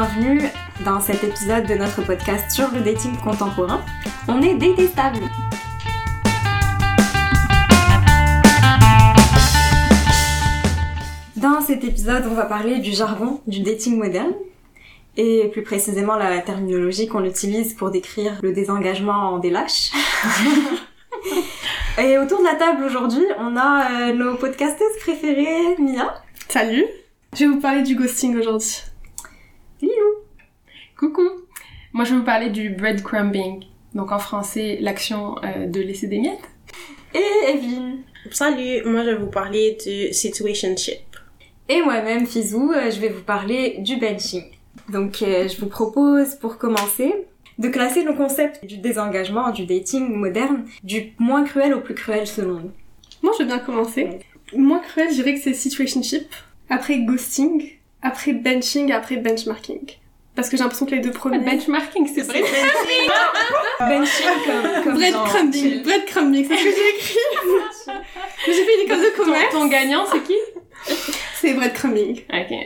bienvenue dans cet épisode de notre podcast sur le dating contemporain. On est détestable. Dans cet épisode, on va parler du jargon du dating moderne et plus précisément la terminologie qu'on utilise pour décrire le désengagement des lâches. et autour de la table aujourd'hui, on a euh, nos podcasteuses préférées, Mia. Salut Je vais vous parler du ghosting aujourd'hui. Lilou. Coucou Moi je vais vous parler du breadcrumbing, donc en français l'action euh, de laisser des miettes. Et Evelyne. Salut, moi je vais vous parler du situationship. Et moi-même, Fizou, euh, je vais vous parler du benching. Donc euh, je vous propose pour commencer de classer le concept du désengagement, du dating moderne, du moins cruel au plus cruel selon nous. Moi je veux bien commencer. Moins cruel, je dirais que c'est situationship, après ghosting, après benching, après benchmarking. Parce que j'ai l'impression que les deux premiers... benchmarking, c'est vrai. benching comme... comme breadcrumbing, breadcrumbing, c'est ce que j'ai écrit. j'ai fait une école de commerce. Ton, ton gagnant, c'est qui C'est breadcrumbing. Ok.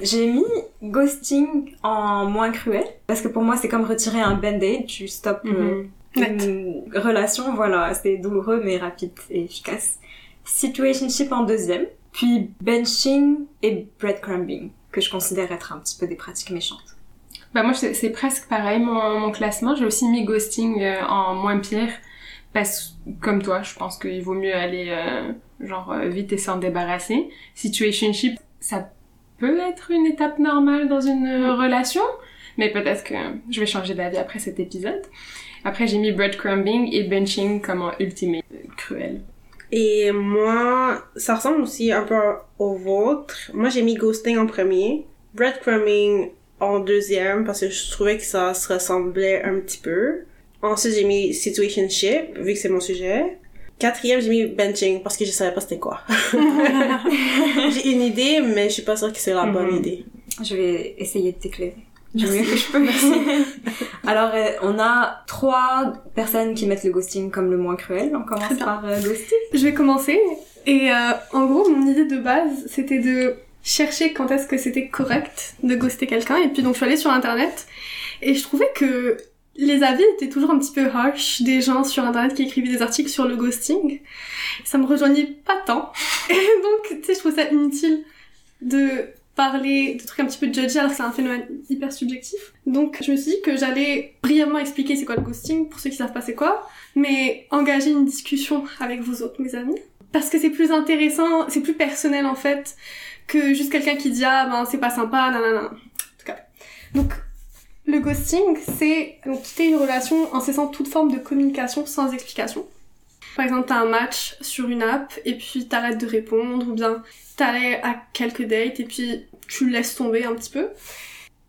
J'ai mis ghosting en moins cruel parce que pour moi c'est comme retirer un band-aid, tu stops euh, une relation, voilà, c'est douloureux mais rapide et efficace. Situationship en deuxième, puis benching et breadcrumbing que je considère être un petit peu des pratiques méchantes. Bah moi c'est presque pareil mon, mon classement, j'ai aussi mis ghosting euh, en moins pire parce comme toi, je pense qu'il vaut mieux aller euh, genre euh, vite et s'en débarrasser. Situationship, ça peut être une étape normale dans une relation, mais peut-être que je vais changer d'avis après cet épisode. Après, j'ai mis breadcrumbing et benching comme en ultimate euh, cruel. Et moi, ça ressemble aussi un peu au vôtre. Moi, j'ai mis ghosting en premier, breadcrumbing en deuxième parce que je trouvais que ça se ressemblait un petit peu. Ensuite, j'ai mis situationship vu que c'est mon sujet. Quatrième, j'ai mis benching parce que je savais pas c'était quoi. j'ai une idée, mais je suis pas sûre que c'est la bonne Mhm. idée. Je vais essayer de t'éclairer du mieux que je peux. Alors, euh, on a trois personnes qui mettent le ghosting comme le moins cruel. On commence par euh, ghosting. Je vais commencer. Et euh, en gros, mon idée de base, c'était de chercher quand est-ce que c'était correct de ghoster quelqu'un. Et puis donc, je suis allée sur Internet. Et je trouvais que les avis étaient toujours un petit peu harsh des gens sur Internet qui écrivaient des articles sur le ghosting. Ça me rejoignait pas tant. Et donc, tu sais, je trouve ça inutile de parler de trucs un petit peu judgy alors c'est un phénomène hyper subjectif. Donc, je me suis dit que j'allais brièvement expliquer c'est quoi le ghosting pour ceux qui savent pas c'est quoi, mais engager une discussion avec vous autres, mes amis. Parce que c'est plus intéressant, c'est plus personnel en fait, que juste quelqu'un qui dit ah ben c'est pas sympa, nanana. En tout cas. Donc, le ghosting, c'est quitter une relation en cessant toute forme de communication sans explication. Par exemple, t'as un match sur une app et puis t'arrêtes de répondre ou bien t'allais à quelques dates et puis tu laisses tomber un petit peu.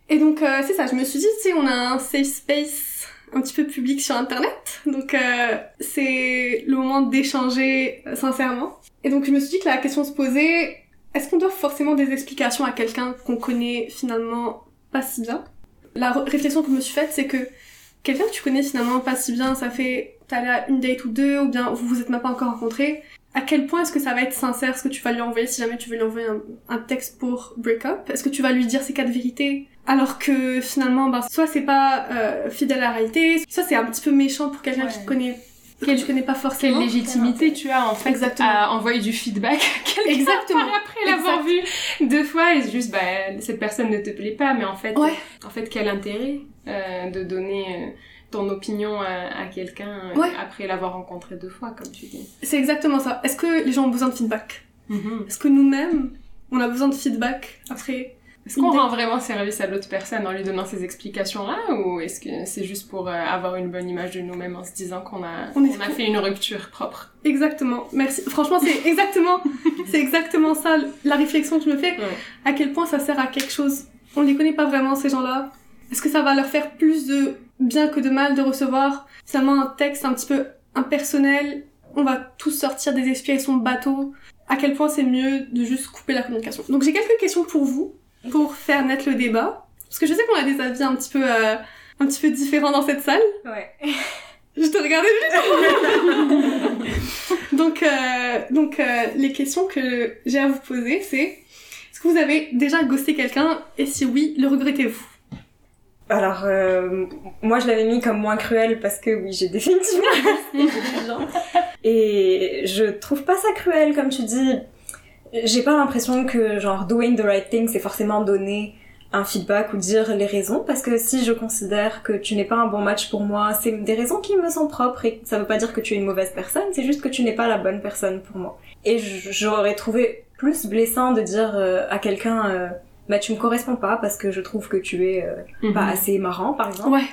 Et donc euh, c'est ça, je me suis dit, tu sais, on a un safe space un petit peu public sur internet, donc euh, c'est le moment d'échanger euh, sincèrement. Et donc je me suis dit que la question se posait, est-ce qu'on doit forcément des explications à quelqu'un qu'on connaît finalement pas si bien? La réflexion que je me suis faite, c'est que quelqu'un que tu connais finalement pas si bien, ça fait t'es allé à une date ou deux, ou bien vous vous êtes même pas encore rencontrés, à quel point est-ce que ça va être sincère ce que tu vas lui envoyer si jamais tu veux lui envoyer un, un texte pour break up? Est-ce que tu vas lui dire ces quatre vérités? Alors que finalement, ben, soit c'est pas euh, fidèle à la réalité, soit c'est un petit peu méchant pour quelqu'un qui Ouais. te connaît, tu connais pas Quelle forcément. légitimité tu as en fait Exactement. à envoyer du feedback à Exactement. après l'avoir vu deux fois et juste bah cette personne ne te plaît pas mais en fait Ouais. en fait quel intérêt euh, de donner euh, ton opinion à, à quelqu'un euh, Ouais. après l'avoir rencontré deux fois comme tu dis. C'est exactement ça. Est-ce que les gens ont besoin de feedback Mhm. Est-ce que nous-mêmes, on a besoin de feedback après Est-ce qu'on rend vraiment service à l'autre personne en lui donnant ces explications-là ou est-ce que c'est juste pour euh, avoir une bonne image de nous-mêmes en se disant qu'on a, On a fait une rupture propre? Exactement. Merci. Franchement, c'est exactement, c'est exactement ça la réflexion que je me fais. Ouais. À quel point ça sert à quelque chose? On les connaît pas vraiment ces gens-là. Est-ce que ça va leur faire plus de bien que de mal de recevoir finalement un texte un petit peu impersonnel On va tous sortir des explications bateau. À quel point c'est mieux de juste couper la communication. Donc j'ai quelques questions pour vous pour faire naître le débat parce que je sais qu'on a des avis un petit peu euh, un petit peu différents dans cette salle. Ouais. Je te regardais juste. donc, euh, donc euh, les questions que j'ai à vous poser, c'est est-ce que vous avez déjà ghosté quelqu'un? Et si oui, le regrettez-vous? Alors, euh, moi je l'avais mis comme moins cruel parce que oui, j'ai définitivement des gens. Et je trouve pas ça cruel, comme tu dis. J'ai pas l'impression que genre doing the right thing c'est forcément donner un feedback ou dire les raisons parce que si je considère que tu n'es pas un bon match pour moi, c'est des raisons qui me sont propres et ça veut pas dire que tu es une mauvaise personne, c'est juste que tu n'es pas la bonne personne pour moi. Et j'aurais trouvé plus blessant de dire euh, à quelqu'un euh, bah tu me corresponds pas parce que je trouve que tu es euh, pas mhm. assez marrant par exemple. Ouais.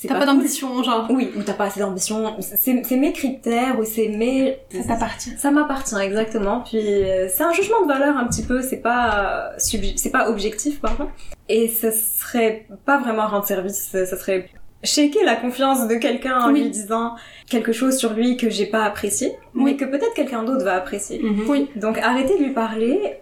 T'as pas, pas d'ambition, genre. Oui, ou t'as pas assez d'ambition. C'est mes critères, ou c'est mes... Ça t'appartient. Ça m'appartient, exactement. Puis euh, c'est un jugement de valeur un petit peu, c'est pas c'est pas objectif, pardon. Et ce serait pas vraiment rendre service, ça serait shaker la confiance de quelqu'un en lui disant quelque chose sur lui que j'ai pas apprécié, mais que peut-être quelqu'un d'autre va apprécier. Mhm. Oui. Donc arrêtez de lui parler,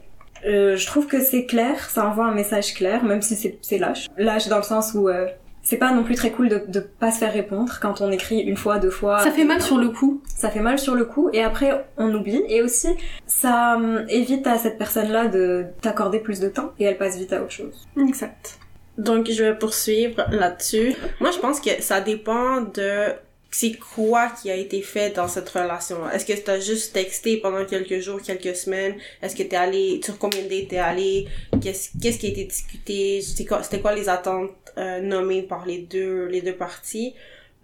euh, je trouve que c'est clair, ça envoie un message clair, même si c'est lâche. Lâche dans le sens où euh, c'est pas non plus très cool de, de pas se faire répondre quand on écrit une fois, deux fois. Ça fait mal sur le coup. Ça fait mal sur le coup et après on oublie et aussi ça hum, évite à cette personne-là de t'accorder plus de temps et elle passe vite à autre chose. Exact. Donc je vais poursuivre là-dessus. Moi je pense que ça dépend de c'est quoi qui a été fait dans cette relation Est-ce que tu as juste texté pendant quelques jours, quelques semaines? Est-ce que t'es allé, sur combien de dates t'es allé? Qu'est-ce, qu'est-ce qui a été discuté? C'était quoi, c'était quoi les attentes euh, nommées par les deux, les deux parties?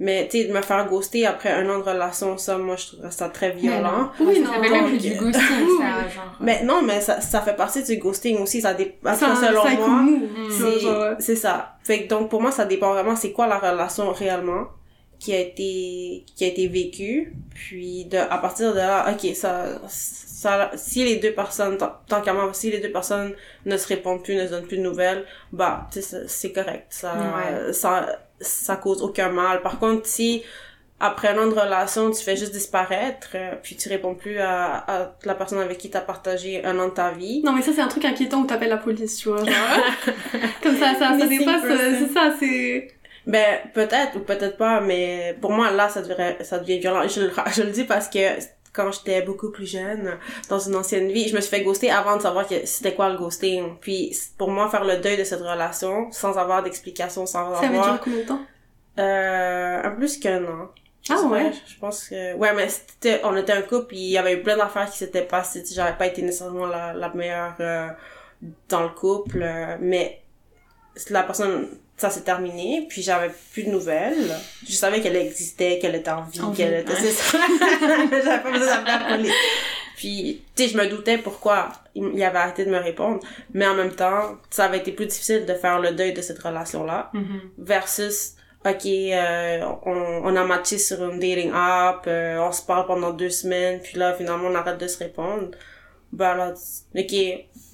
Mais, tu sais, de me faire ghoster après un an de relation, ça, moi, je trouve ça très violent. oui, non, mais même plus du ghosting, ça, genre. Mais non, mais ça, ça fait partie du ghosting aussi, ça dépend, selon moi, c'est, c'est ça. Fait que, donc, pour moi, ça dépend vraiment, c'est quoi la relation réellement? Qui a été qui a été vécu. Puis de à partir de là ok ça ça si les deux personnes tant qu'à moi si les deux personnes ne se répondent plus ne se donnent plus de nouvelles bah c'est correct. Ça ça ça cause aucun mal. Par contre si après un an de relation tu fais juste disparaître euh, puis tu réponds plus à, à la personne avec qui t'as partagé un an de ta vie. Non mais ça c'est un truc inquiétant où t'appelles la police tu vois genre. Comme ça ça ça dépasse euh, c'est ça c'est ben, peut-être ou peut-être pas, mais pour moi, là, ça devrait, ça devient violent. Je, je le dis parce que quand j'étais beaucoup plus jeune, dans une ancienne vie, je me suis fait ghoster avant de savoir que c'était quoi le ghosting. Puis, pour moi, faire le deuil de cette relation, sans avoir d'explication, sans avoir... Ça avait duré combien de temps? Euh, un plus qu'un an. Ah ouais? Je pense que... Ouais, mais c'était, on était un couple, puis il y avait eu plein d'affaires qui s'étaient passées. J'avais pas été nécessairement la, la meilleure euh, dans le couple, euh, mais la personne ça s'est terminé, puis j'avais plus de nouvelles. Je savais qu'elle existait, qu'elle était en vie, qu'elle était... j'avais pas besoin d'appeler Puis, tu sais, je me doutais pourquoi il avait arrêté de me répondre, mais en même temps, ça avait été plus difficile de faire le deuil de cette relation-là, mm-hmm. versus ok, euh, on, on a matché sur une dating app, euh, on se parle pendant deux semaines, puis là, finalement, on arrête de se répondre. Bah là, ok,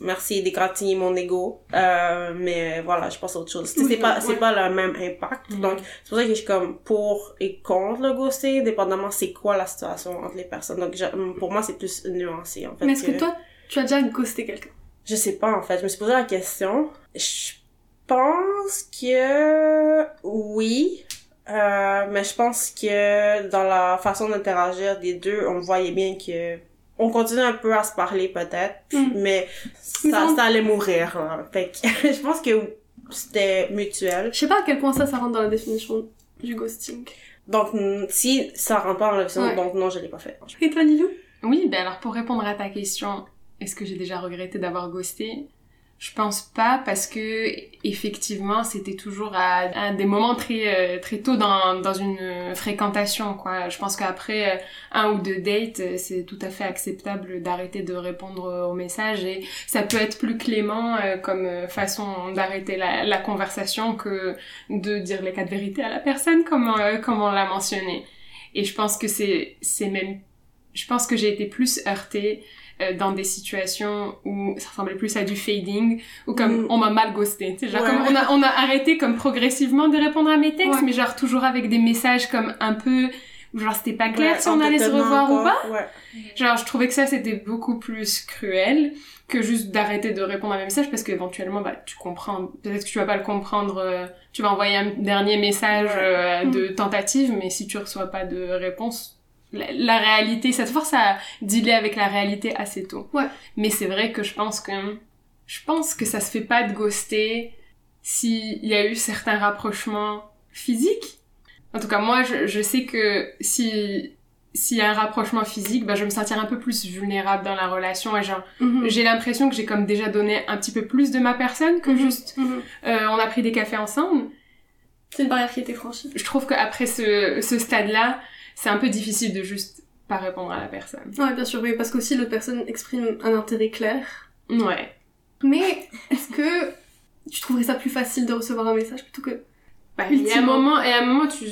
merci d'égratigner mon ego, euh, mais voilà, je pense à autre chose. c'est pas, c'est pas le même impact. Mm-hmm. Donc, c'est pour ça que je suis comme pour et contre le ghosting, dépendamment c'est quoi la situation entre les personnes. Donc, pour moi, c'est plus nuancé, en fait. Mais est-ce que... toi, tu as déjà ghosté quelqu'un? Je sais pas, en fait. Je me suis posé la question. Je pense que oui. Euh, mais je pense que dans la façon d'interagir des deux, on voyait bien que on continue un peu à se parler peut-être, mm. mais ça, ça allait mourir. Là. Fait que je pense que c'était mutuel. Je sais pas à quel point ça, ça rentre dans la définition du ghosting. Donc, si ça rentre pas dans la définition, donc non, je l'ai pas fait. Et toi, Lilou? Oui, ben alors pour répondre à ta question, est-ce que j'ai déjà regretté d'avoir ghosté? Je pense pas parce que effectivement c'était toujours à, des moments très euh, très tôt dans dans une fréquentation quoi. Je pense qu'après euh, un ou deux dates euh, c'est tout à fait acceptable d'arrêter de répondre aux messages et ça peut être plus clément comme façon d'arrêter la, la, conversation que de dire les quatre vérités à la personne comme comme on l'a mentionné. Et je pense que c'est c'est même je pense que j'ai été plus heurtée euh, dans des situations où ça ressemblait plus à du fading ou comme mm. on m'a mal ghosté. Genre comme on a on a arrêté comme progressivement de répondre à mes textes mais genre toujours avec des messages comme un peu genre c'était pas clair si on allait se revoir ou pas. Genre je trouvais que ça c'était beaucoup plus cruel que juste d'arrêter de répondre à mes messages parce qu'éventuellement bah tu comprends peut-être que tu vas pas le comprendre euh, tu vas envoyer un dernier message euh, de mm. tentative mais si tu reçois pas de réponse la, réalité, ça te force à dealer avec la réalité assez tôt. Ouais. Mais c'est vrai que je pense que je pense que ça se fait pas de ghoster s'il y a eu certains rapprochements physiques. En tout cas, moi, je, je sais que si s'il y a un rapprochement physique, bah, je vais me sentir un peu plus vulnérable dans la relation et genre, Mhm. j'ai l'impression que j'ai comme déjà donné un petit peu plus de ma personne que Mhm. juste, Mhm. euh, on a pris des cafés ensemble. C'est une barrière qui a été franchie. Je trouve qu'après ce, ce stade-là, c'est un peu difficile de juste pas répondre à la personne. Ouais, bien sûr, oui, parce qu'aussi l'autre personne exprime un intérêt clair. Ouais. Mais est-ce que tu trouverais ça plus facile de recevoir un message plutôt que... Bah, il y a un moment, et à un moment, tu,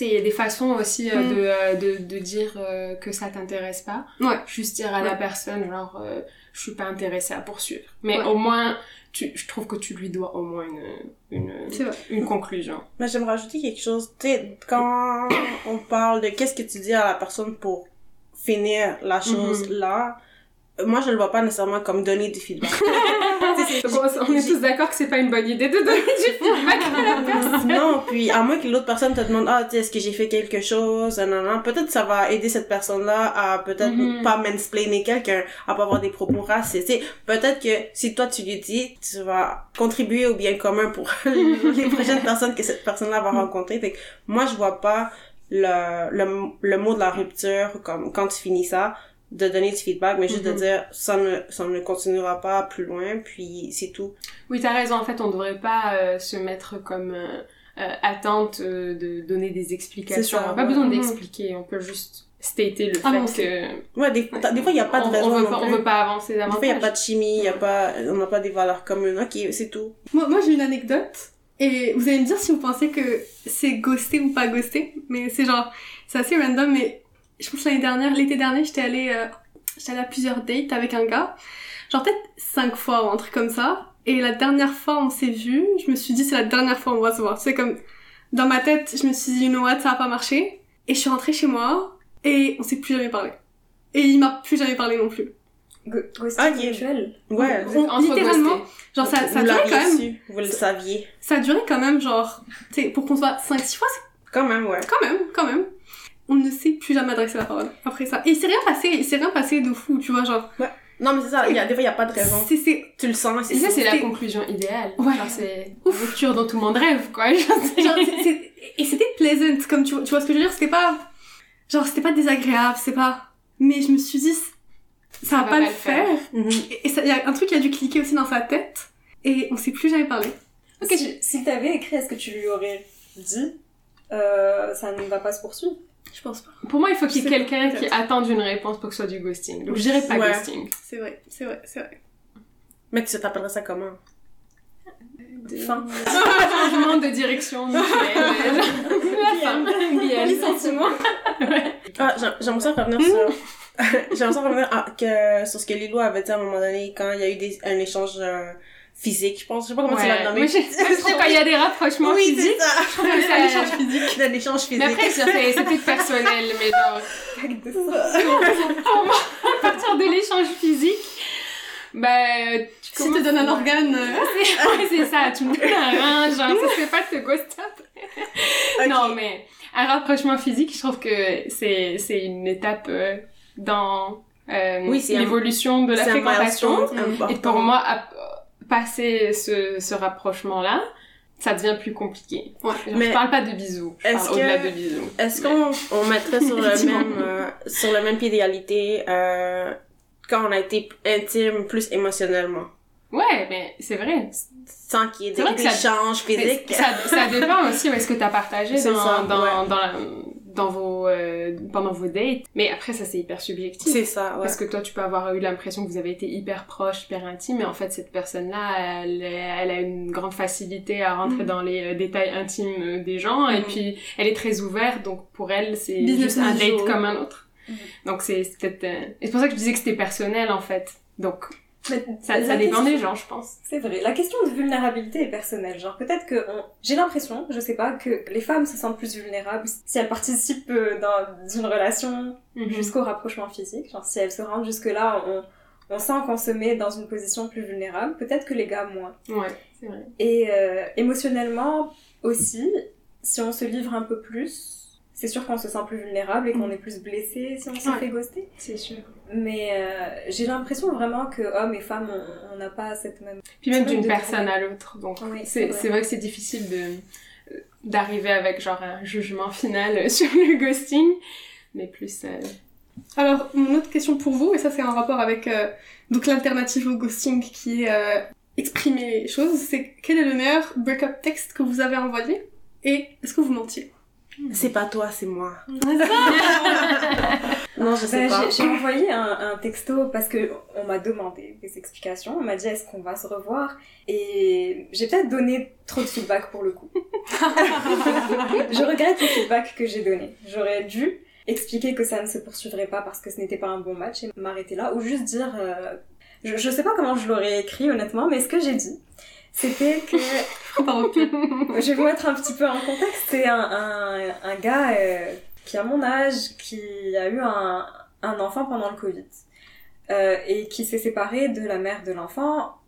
il y a des façons aussi euh, Mm. de, euh, de, de dire euh, que ça t'intéresse pas. Ouais. Juste dire à la personne, genre, je suis pas intéressée à poursuivre. Mais Ouais. au moins, tu, je trouve que tu lui dois au moins une, une, une conclusion. Mais j'aimerais rajouter quelque chose. Tu sais, quand on parle de qu'est-ce que tu dis à la personne pour finir la chose là, moi je le vois pas nécessairement comme donner du feedback. Donc, on, est tous d'accord que c'est pas une bonne idée de donner du feedback à la personne. non, puis à moins que l'autre personne te demande ah tu sais, est-ce que j'ai fait quelque chose, non non, peut-être ça va aider cette personne-là à peut-être Mhm. pas mansplainer quelqu'un, à pas avoir des propos racistes. Peut-être que si toi tu lui dis, tu vas contribuer au bien commun pour les prochaines personnes que cette personne-là va rencontrer. Fait que moi je vois pas le, le, le mot de la rupture comme quand tu finis ça de donner du feedback mais juste Mhm. de dire ça ne ça ne continuera pas plus loin puis c'est tout Oui, t'as raison. En fait, on devrait pas euh, se mettre comme euh, euh, attente euh, de donner des explications. Ça, on n'a pas ouais. besoin Mhm. d'expliquer. On peut juste stater le Ah, fait bon, que ouais des, des fois il y a pas de on, raison on veut pas, on veut pas avancer Des davantage. fois, il n'y a pas de chimie, il y a pas, on n'a pas des valeurs communes. Ok, c'est tout. Moi, moi j'ai une anecdote. Et vous allez me dire si vous pensez que c'est ghosté ou pas ghosté. Mais c'est genre, c'est assez random, mais je pense que l'année dernière, l'été dernier, j'étais allée, euh, j'étais allée à plusieurs dates avec un gars. Genre peut-être cinq fois ou un truc comme ça. Et la dernière fois on s'est vu, je me suis dit c'est la dernière fois on va se voir. C'est comme, dans ma tête, je me suis dit, you know what, ça a pas marché. Et je suis rentrée chez moi, et on s'est plus jamais parlé. Et il m'a plus jamais parlé non plus. Ghosting Ok. virtuel. Ouais, On- Entre littéralement, ghostés. genre ça, ça vous a duré l'aviez quand même, su, vous le saviez. ça a duré quand même genre, tu sais, pour qu'on se voit 5-6 fois, c'est Quand même, ouais. quand même, quand même. On ne sait plus jamais adresser la parole après ça. Et il s'est rien passé, il s'est rien passé de fou, tu vois, genre. Non, mais c'est ça, il y a, des fois, il n'y a pas de raison. C'est, c'est, Tu le sens, Et ça, c'est la c'est- conclusion idéale. Ouais. Genre, c'est rupture dont tout le monde rêve, quoi. Genre, c'est- genre, c'est- c'est- et c'était pleasant, comme tu, vois- tu vois ce que je veux dire, c'était pas, genre, c'était pas désagréable, c'est pas, mais je me suis dit, ça va pas, le faire. Mhm. Et il y a un truc qui a dû cliquer aussi dans sa tête, et on s'est plus jamais parlé. Ok, si, s'il t'avait écrit, est-ce que tu lui aurais dit euh, ça ne va pas se poursuivre? Je pense pas. Pour moi, il faut qu'il y ait quelqu'un qui attende une réponse pour que ce soit du ghosting. Donc, je dirais pas Ouais. ghosting. C'est vrai, c'est vrai, c'est vrai. Mais tu t'appellerais ça comment? Fin. Changement de direction mutuelle. La fin. Bien. Licenciement. Ah, j'ai- j'aimerais ça revenir sur... j'aimerais ça revenir à- que, sur ce que Lilo avait dit à un moment donné quand il y a eu des, un échange euh, physique, je pense. Je sais pas comment tu l'as Ouais. nommé. Mais je je trouve quand il y a des rapprochements oui, physiques, c'est je trouve que Un ça- échange physique. Un échange physique. Mais après, c'est c'est plus personnel, mais genre, de sang. à partir de l'échange physique, bah, tu Si te donne un organe, euh, Ouais, c'est ça, tu me donnes un rein, genre, ça fait pas de te ghoster après. Ok. Non, mais un rapprochement physique, je trouve que c'est, c'est une étape euh, dans euh, Oui, c'est un- l'évolution de la C'est un fréquentation. Et pour moi, à- passer ce, ce rapprochement-là, ça devient plus compliqué. Ouais. Mais je parle pas de bisous, je est-ce parle au-delà que- de bisous. Est-ce qu'on on mettrait sur le même euh, sur le même pied d'égalité euh, quand on a été intime plus émotionnellement? Ouais, mais c'est vrai. sans qu'il y ait C'est vrai que ça- ça, dépend aussi où est-ce que t'as partagé C'est dans, ça, dans, ouais. dans, la- dans vos, euh, pendant vos dates. Mais après, ça, c'est hyper subjectif. c'est ça ouais Parce que toi, tu peux avoir eu l'impression que vous avez été hyper proche, hyper intime, mais en fait, cette personne-là, elle, elle a une grande facilité à rentrer Mhm. dans les euh, détails intimes euh, des gens, et Mhm. puis elle est très ouverte, donc pour elle, c'est juste un date comme un autre. Mhm. Donc c'est peut-être... euh, Et c'est pour ça que je disais que c'était personnel, en fait. Donc ça, dépend question- des gens, je pense. C'est vrai. La question de vulnérabilité est personnelle. Genre, peut-être que on- j'ai l'impression, je sais pas, que les femmes se sentent plus vulnérables si elles participent euh, dans d'une relation Mhm. jusqu'au rapprochement physique. Genre, si elles se rendent jusque-là, on, on sent qu'on se met dans une position plus vulnérable. Peut-être que les gars moins. Ouais, c'est vrai. Et euh, émotionnellement aussi, si on se livre un peu plus, c'est sûr qu'on se sent plus vulnérable et qu'on est plus blessé si on se Ouais. fait ghoster. C'est sûr. Mais euh, j'ai l'impression vraiment que hommes et femmes, on- n'a pas cette même... Puis même d'une personne à l'autre. Donc, Oui, c'est c'est vrai. c'est vrai que c'est difficile de euh, d'arriver avec genre un jugement final sur le ghosting. Mais plus... euh, Alors, une autre question pour vous, et ça c'est en rapport avec euh, donc l'alternative au ghosting qui est euh, exprimer les choses, c'est quel est le meilleur break-up texte que vous avez envoyé et est-ce que vous mentiez? C'est pas toi, c'est moi. Non, je sais Ben, pas. j'ai- envoyé un, un texto parce que on m'a demandé des explications. On m'a dit est-ce qu'on va se revoir? Et j'ai peut-être donné trop de feedback pour le coup. je regrette le feedback que j'ai donné. J'aurais dû expliquer que ça ne se poursuivrait pas parce que ce n'était pas un bon match et m'arrêter là ou juste dire euh, je, je sais pas comment je l'aurais écrit honnêtement mais ce que j'ai dit c'était que je vais vous mettre un petit peu en contexte. C'est un, un, un gars euh, qui a mon âge, qui a eu un, enfant pendant le Covid. Euh, et qui s'est séparé de la mère de l'enfant.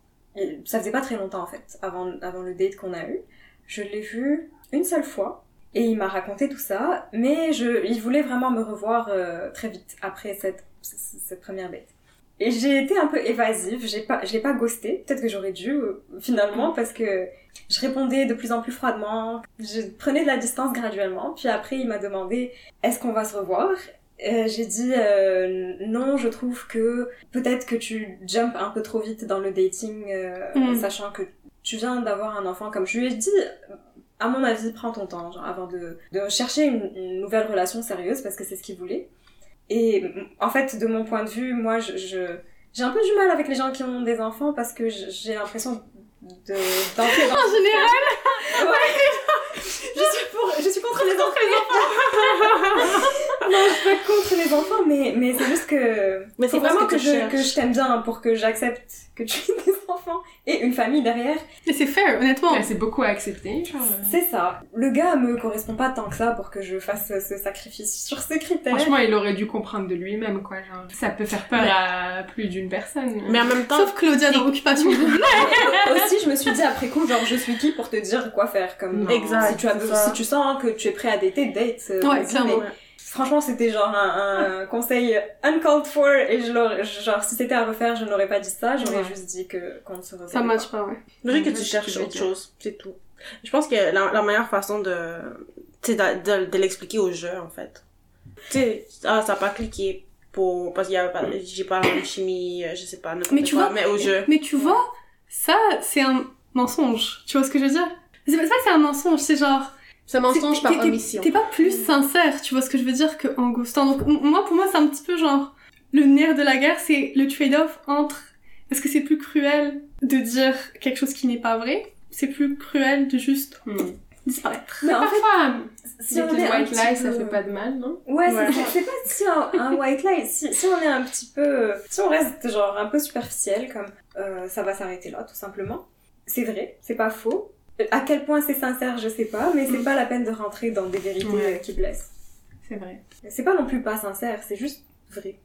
Ça faisait pas très longtemps en fait, avant, avant le date qu'on a eu. Je l'ai vu une seule fois. Et il m'a raconté tout ça, mais je, il voulait vraiment me revoir euh, très vite après cette, cette première date. Et j'ai été un peu évasive, j'ai pas, je l'ai pas ghosté. Peut-être que j'aurais dû euh, finalement parce que je répondais de plus en plus froidement. Je prenais de la distance graduellement. Puis après, il m'a demandé est-ce qu'on va se revoir? Euh, J'ai dit euh, non. Je trouve que peut-être que tu jumps un peu trop vite dans le dating, euh, Mm. sachant que tu viens d'avoir un enfant. Comme je lui ai dit. À mon avis, prends ton temps, genre, avant de, de chercher une, une nouvelle relation sérieuse, parce que c'est ce qu'il voulait. Et en fait, de mon point de vue, moi, je, j'ai un peu du mal avec les gens qui ont des enfants parce que j'ai l'impression de d'entrer dans En général, je suis pour je suis contre les enfants. non, je suis pas contre les enfants, mais mais c'est juste que Mais c'est ce vraiment que que, je que je t'aime bien pour que j'accepte que tu aies des enfants et une famille derrière. et c'est fair, honnêtement. ouais, c'est beaucoup à accepter. Genre, euh. C'est ça. Le gars me correspond pas tant que ça pour que je fasse ce, ce sacrifice sur ces critères. Franchement, il aurait dû comprendre de lui-même, quoi. Genre, ça peut faire peur à plus d'une personne. Mais en même temps, Sauf Claudia dans Occupation aussi, je me suis dit après coup, genre, je suis qui pour te dire quoi faire comme Non. Exact, Si tu as besoin- si tu sens que tu es prêt à dater, date. euh, Ouais, clairement. mais Franchement, c'était genre un, un conseil uncalled for et je l'aurais, genre, si c'était à refaire, je n'aurais pas dit ça, j'aurais Ouais. juste dit que, qu'on se reverrait Ça pas. match pas, ouais. je dirais que tu cherches autre chose, c'est tout. Je pense que la, la meilleure façon de, tu sais, de, de, de l'expliquer au jeu, en fait. Tu sais, ah, ça a pas cliqué pour, parce qu'il y a pas, j'ai pas la chimie, euh, je sais pas, Mais tu quoi, vois, mais au jeu. Mais tu vois, ça, c'est un mensonge. Tu vois ce que je veux dire? C'est pas ça, c'est un mensonge, c'est genre... C'est un mensonge par omission. T'es pas plus sincère, tu vois ce que je veux dire, qu'en ghostant. Donc, moi, pour moi, c'est un petit peu genre... Le nerf de la guerre, c'est le trade-off entre... Est-ce que c'est plus cruel de dire quelque chose qui n'est pas vrai C'est plus cruel de juste Hmm. disparaître. Mais en fait, Parfois, si on est un white petit lies, ça peu- fait pas de mal, non? Ouais, ça. c'est pas si un, un white lie, si, si on est un petit peu, si on reste genre un peu superficiel, comme euh, ça va s'arrêter là, tout simplement. C'est vrai, c'est pas faux. À quel point c'est sincère, je sais pas, mais c'est Mm. pas la peine de rentrer dans des vérités Ouais. euh, qui blessent. C'est vrai. C'est pas non plus pas sincère, c'est juste vrai.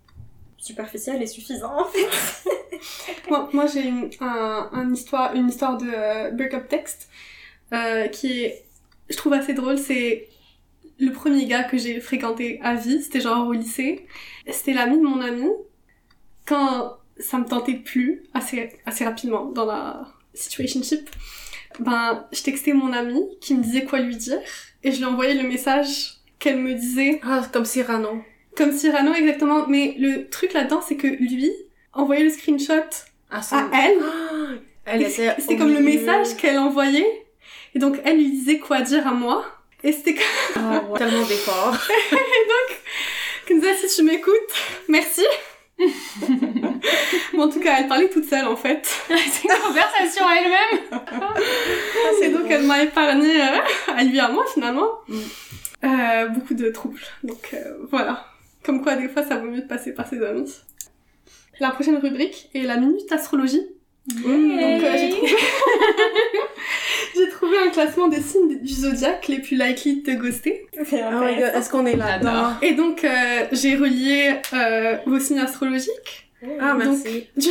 Superficiel et suffisant, en fait. Moi, moi j'ai une, un, un histoire, une histoire de euh, break-up text euh, qui est, je trouve assez drôle. C'est le premier gars que j'ai fréquenté à vie. C'était genre au lycée. C'était l'ami de mon ami. Quand ça me tentait plus assez, assez rapidement dans la situationship, ben, je textais mon ami qui me disait quoi lui dire et je lui envoyais le message qu'elle me disait Ah, comme Cyrano. comme Cyrano exactement. Mais le truc là-dedans, c'est que lui envoyait le screenshot À son... à elle Ah, Elle et était C'était comme le message qu'elle envoyait. Et donc, elle lui disait quoi dire à moi. Et c'était comme, Ah, ouais. Tellement d'efforts. comme ça, si tu m'écoutes, merci. Mais en tout cas, elle parlait toute seule, en fait. c'est une conversation elle-même Et donc, elle m'a épargné euh, à lui et à moi, finalement. Mm. Euh, beaucoup de troubles. Donc, euh, voilà. Comme quoi, des fois, ça vaut mieux de passer par ses amis. La prochaine rubrique est la minute astrologie. Donc, euh, j'ai trouvé... j'ai trouvé un classement des signes du zodiaque les plus likely de te ghoster. C'est Oh my god, intéressant. est-ce qu'on est là-dedans? J'adore. Et donc, euh, j'ai relié euh, vos signes astrologiques, Ah, Donc, merci. du,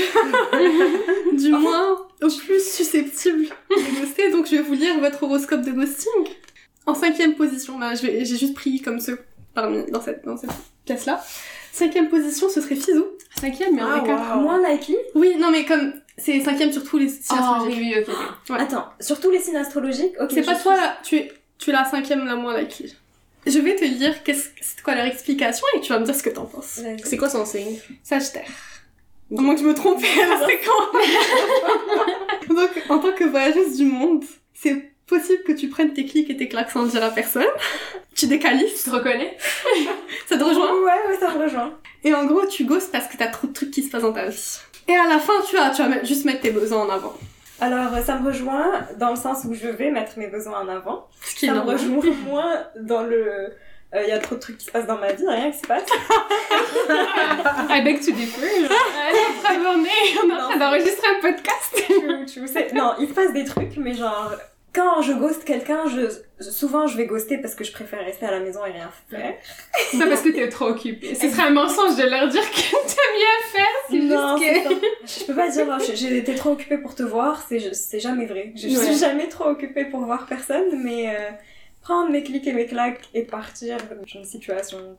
du moins au plus susceptible de ghoster. Donc, je vais vous lire votre horoscope de ghosting. En cinquième position, là, vais- j'ai juste pris comme ceux parmi, dans cette, dans cette pièce-là. Cinquième position, ce serait Fizou. Cinquième, mais on Ah, est wow. Moins likely Oui, non, mais comme, c'est cinquième sur tous les signes Ah astrologiques. oui, ok. ok. Ouais. Attends, sur tous les signes astrologiques, ok. C'est pas toi, là, tu es, tu es la cinquième la moins likely. Je vais te lire qu'est-ce, c'est quoi leur explication et tu vas me dire ce que t'en penses. C'est quoi son signe? Sagittaire. À moins que je me trompe, c'est quand Donc, en tant que voyageuse du monde, c'est possible que tu prennes tes clics et tes claques sans dire à personne. Tu décalises, Tu te reconnais ça te rejoint? Ouais, ouais, ça me rejoint. Et en gros, tu ghostes parce que t'as trop de trucs qui se passent dans ta vie. Et à la fin, tu vas, tu vas mettre- juste mettre tes besoins en avant. Alors, euh, ça me rejoint dans le sens où je vais mettre mes besoins en avant. Ce qui Ça me rejoint moins dans le... Il y a trop de trucs qui se passent dans ma vie, rien qui se passe. I beg to differ. genre, Elle est en train de tourner, on est en train d'enregistrer un podcast. Tu- tu sais- non, il se passe des trucs, mais genre... Quand je ghost quelqu'un, je... souvent je vais ghoster parce que je préfère rester à la maison et rien faire. C'est parce que t'es trop occupée. Ce serait un mensonge de leur dire que t'as mieux à faire, c'est juste que... Je peux pas dire été trop occupée pour te voir, c'est jamais vrai. Je, je Ouais. suis jamais trop occupée pour voir personne, mais euh, prendre mes clics et mes claques et partir d'une situation,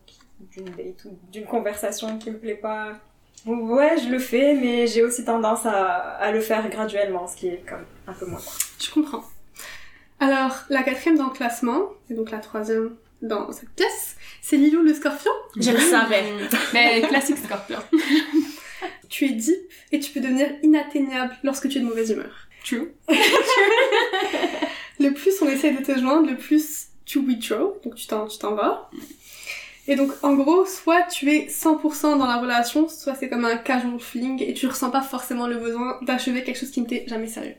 d'une date ou d'une conversation qui me plaît pas. Ouais, je le fais, mais j'ai aussi tendance à, à le faire graduellement, ce qui est comme un peu moins. Je comprends. Alors, la quatrième dans le classement, et donc la troisième dans cette pièce, c'est Lilou le scorpion. Je le savais. Mais classique Scorpion. Tu es deep et tu peux devenir inatteignable lorsque tu es de mauvaise humeur. True. Le plus on essaie de te joindre, le plus tu withdraw, donc tu t'en, tu t'en vas. Et donc, en gros, soit tu es 100% dans la relation, soit c'est comme un casual feeling et tu ressens pas forcément le besoin d'achever quelque chose qui ne t'est jamais sérieux.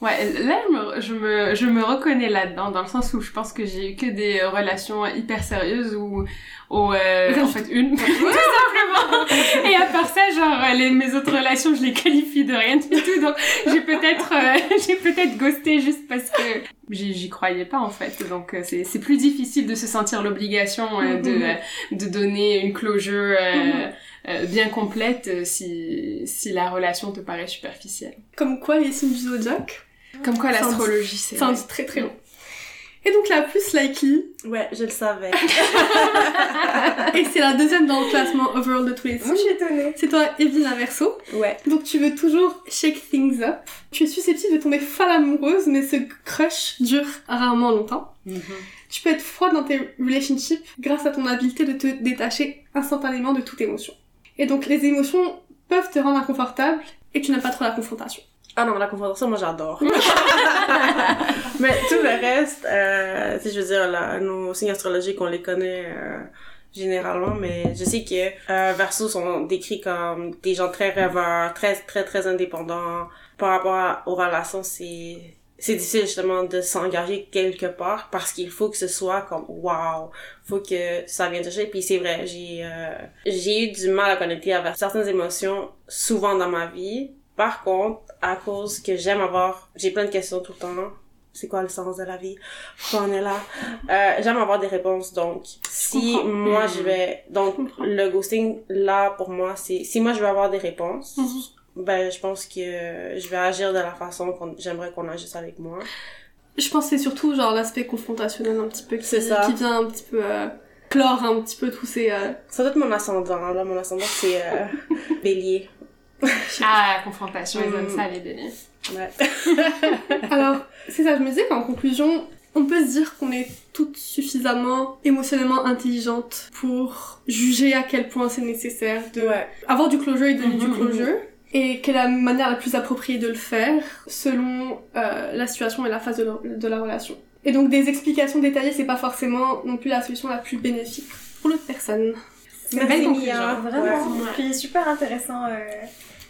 Ouais, là, je me, je me, je me reconnais là-dedans, dans le sens où je pense que j'ai eu que des relations hyper sérieuses ou, ou euh, en fait, une, tout simplement. Et à part ça, genre, euh, les, mes autres relations, je les qualifie de rien du tout, donc j'ai peut-être, euh, j'ai peut-être ghosté juste parce que j'y croyais pas, en fait. Donc, euh, c'est, c'est plus difficile de se sentir l'obligation euh, de, Mhm. euh, de donner une closure, euh, bien complète si, si la relation te paraît superficielle. Comme quoi, les signes du zodiaque, Comme quoi l'astrologie, c'est... ça en dit très très long. Et donc la plus likely, Ouais, je le savais. et c'est la deuxième dans le classement overall de tous les Moi, signes, je suis étonnée. c'est toi, Evelyne Verso. Ouais. Donc tu veux toujours shake things up. Tu es susceptible de tomber folle amoureuse, mais ce crush dure rarement longtemps. Tu peux être froid dans tes relationships grâce à ton habileté de te détacher instantanément de toute émotion. Et donc les émotions peuvent te rendre inconfortable et tu n'aimes pas trop la confrontation. Ah non, la confrontation, moi j'adore. Mais tout le reste, euh, si je veux dire, là, nos signes astrologiques, on les connaît euh, généralement, mais je sais que euh, Verseau sont décrits comme des gens très rêveurs, très très très indépendants. Par rapport aux relations, c'est c'est difficile justement de s'engager quelque part parce qu'il faut que ce soit comme wow, faut que ça vienne chercher. Puis c'est vrai, j'ai euh, j'ai eu du mal à connecter avec certaines émotions souvent dans ma vie. Par contre, à cause que j'aime avoir, j'ai plein de questions tout le temps. C'est quoi le sens de la vie? Pourquoi on est là? Euh, j'aime avoir des réponses, donc si moi je vais, donc Je le ghosting là pour moi c'est, si moi je veux avoir des réponses, Mhm. ben je pense que je vais agir de la façon qu'on j'aimerais qu'on agisse avec moi. Je pense que c'est surtout genre l'aspect confrontationnel un petit peu qui, C'est ça. qui vient un petit peu euh, clore un petit peu tous ces... euh, Ça doit être mon ascendant, là, mon ascendant c'est euh, bélier. Ah, confrontation, ils aiment ça, les délires. Ouais. Alors, c'est ça, je me disais qu'en conclusion, on peut se dire qu'on est toutes suffisamment émotionnellement intelligentes pour juger à quel point c'est nécessaire de Ouais. avoir du closure et donner du Mhm, closure. Et quelle est la manière la plus appropriée de le faire selon euh, la situation et la phase de la, de la relation. Et donc des explications détaillées, c'est pas forcément non plus la solution la plus bénéfique pour l'autre personne. Conclusion, Mia, Vraiment. ouais. Puis super intéressant. euh,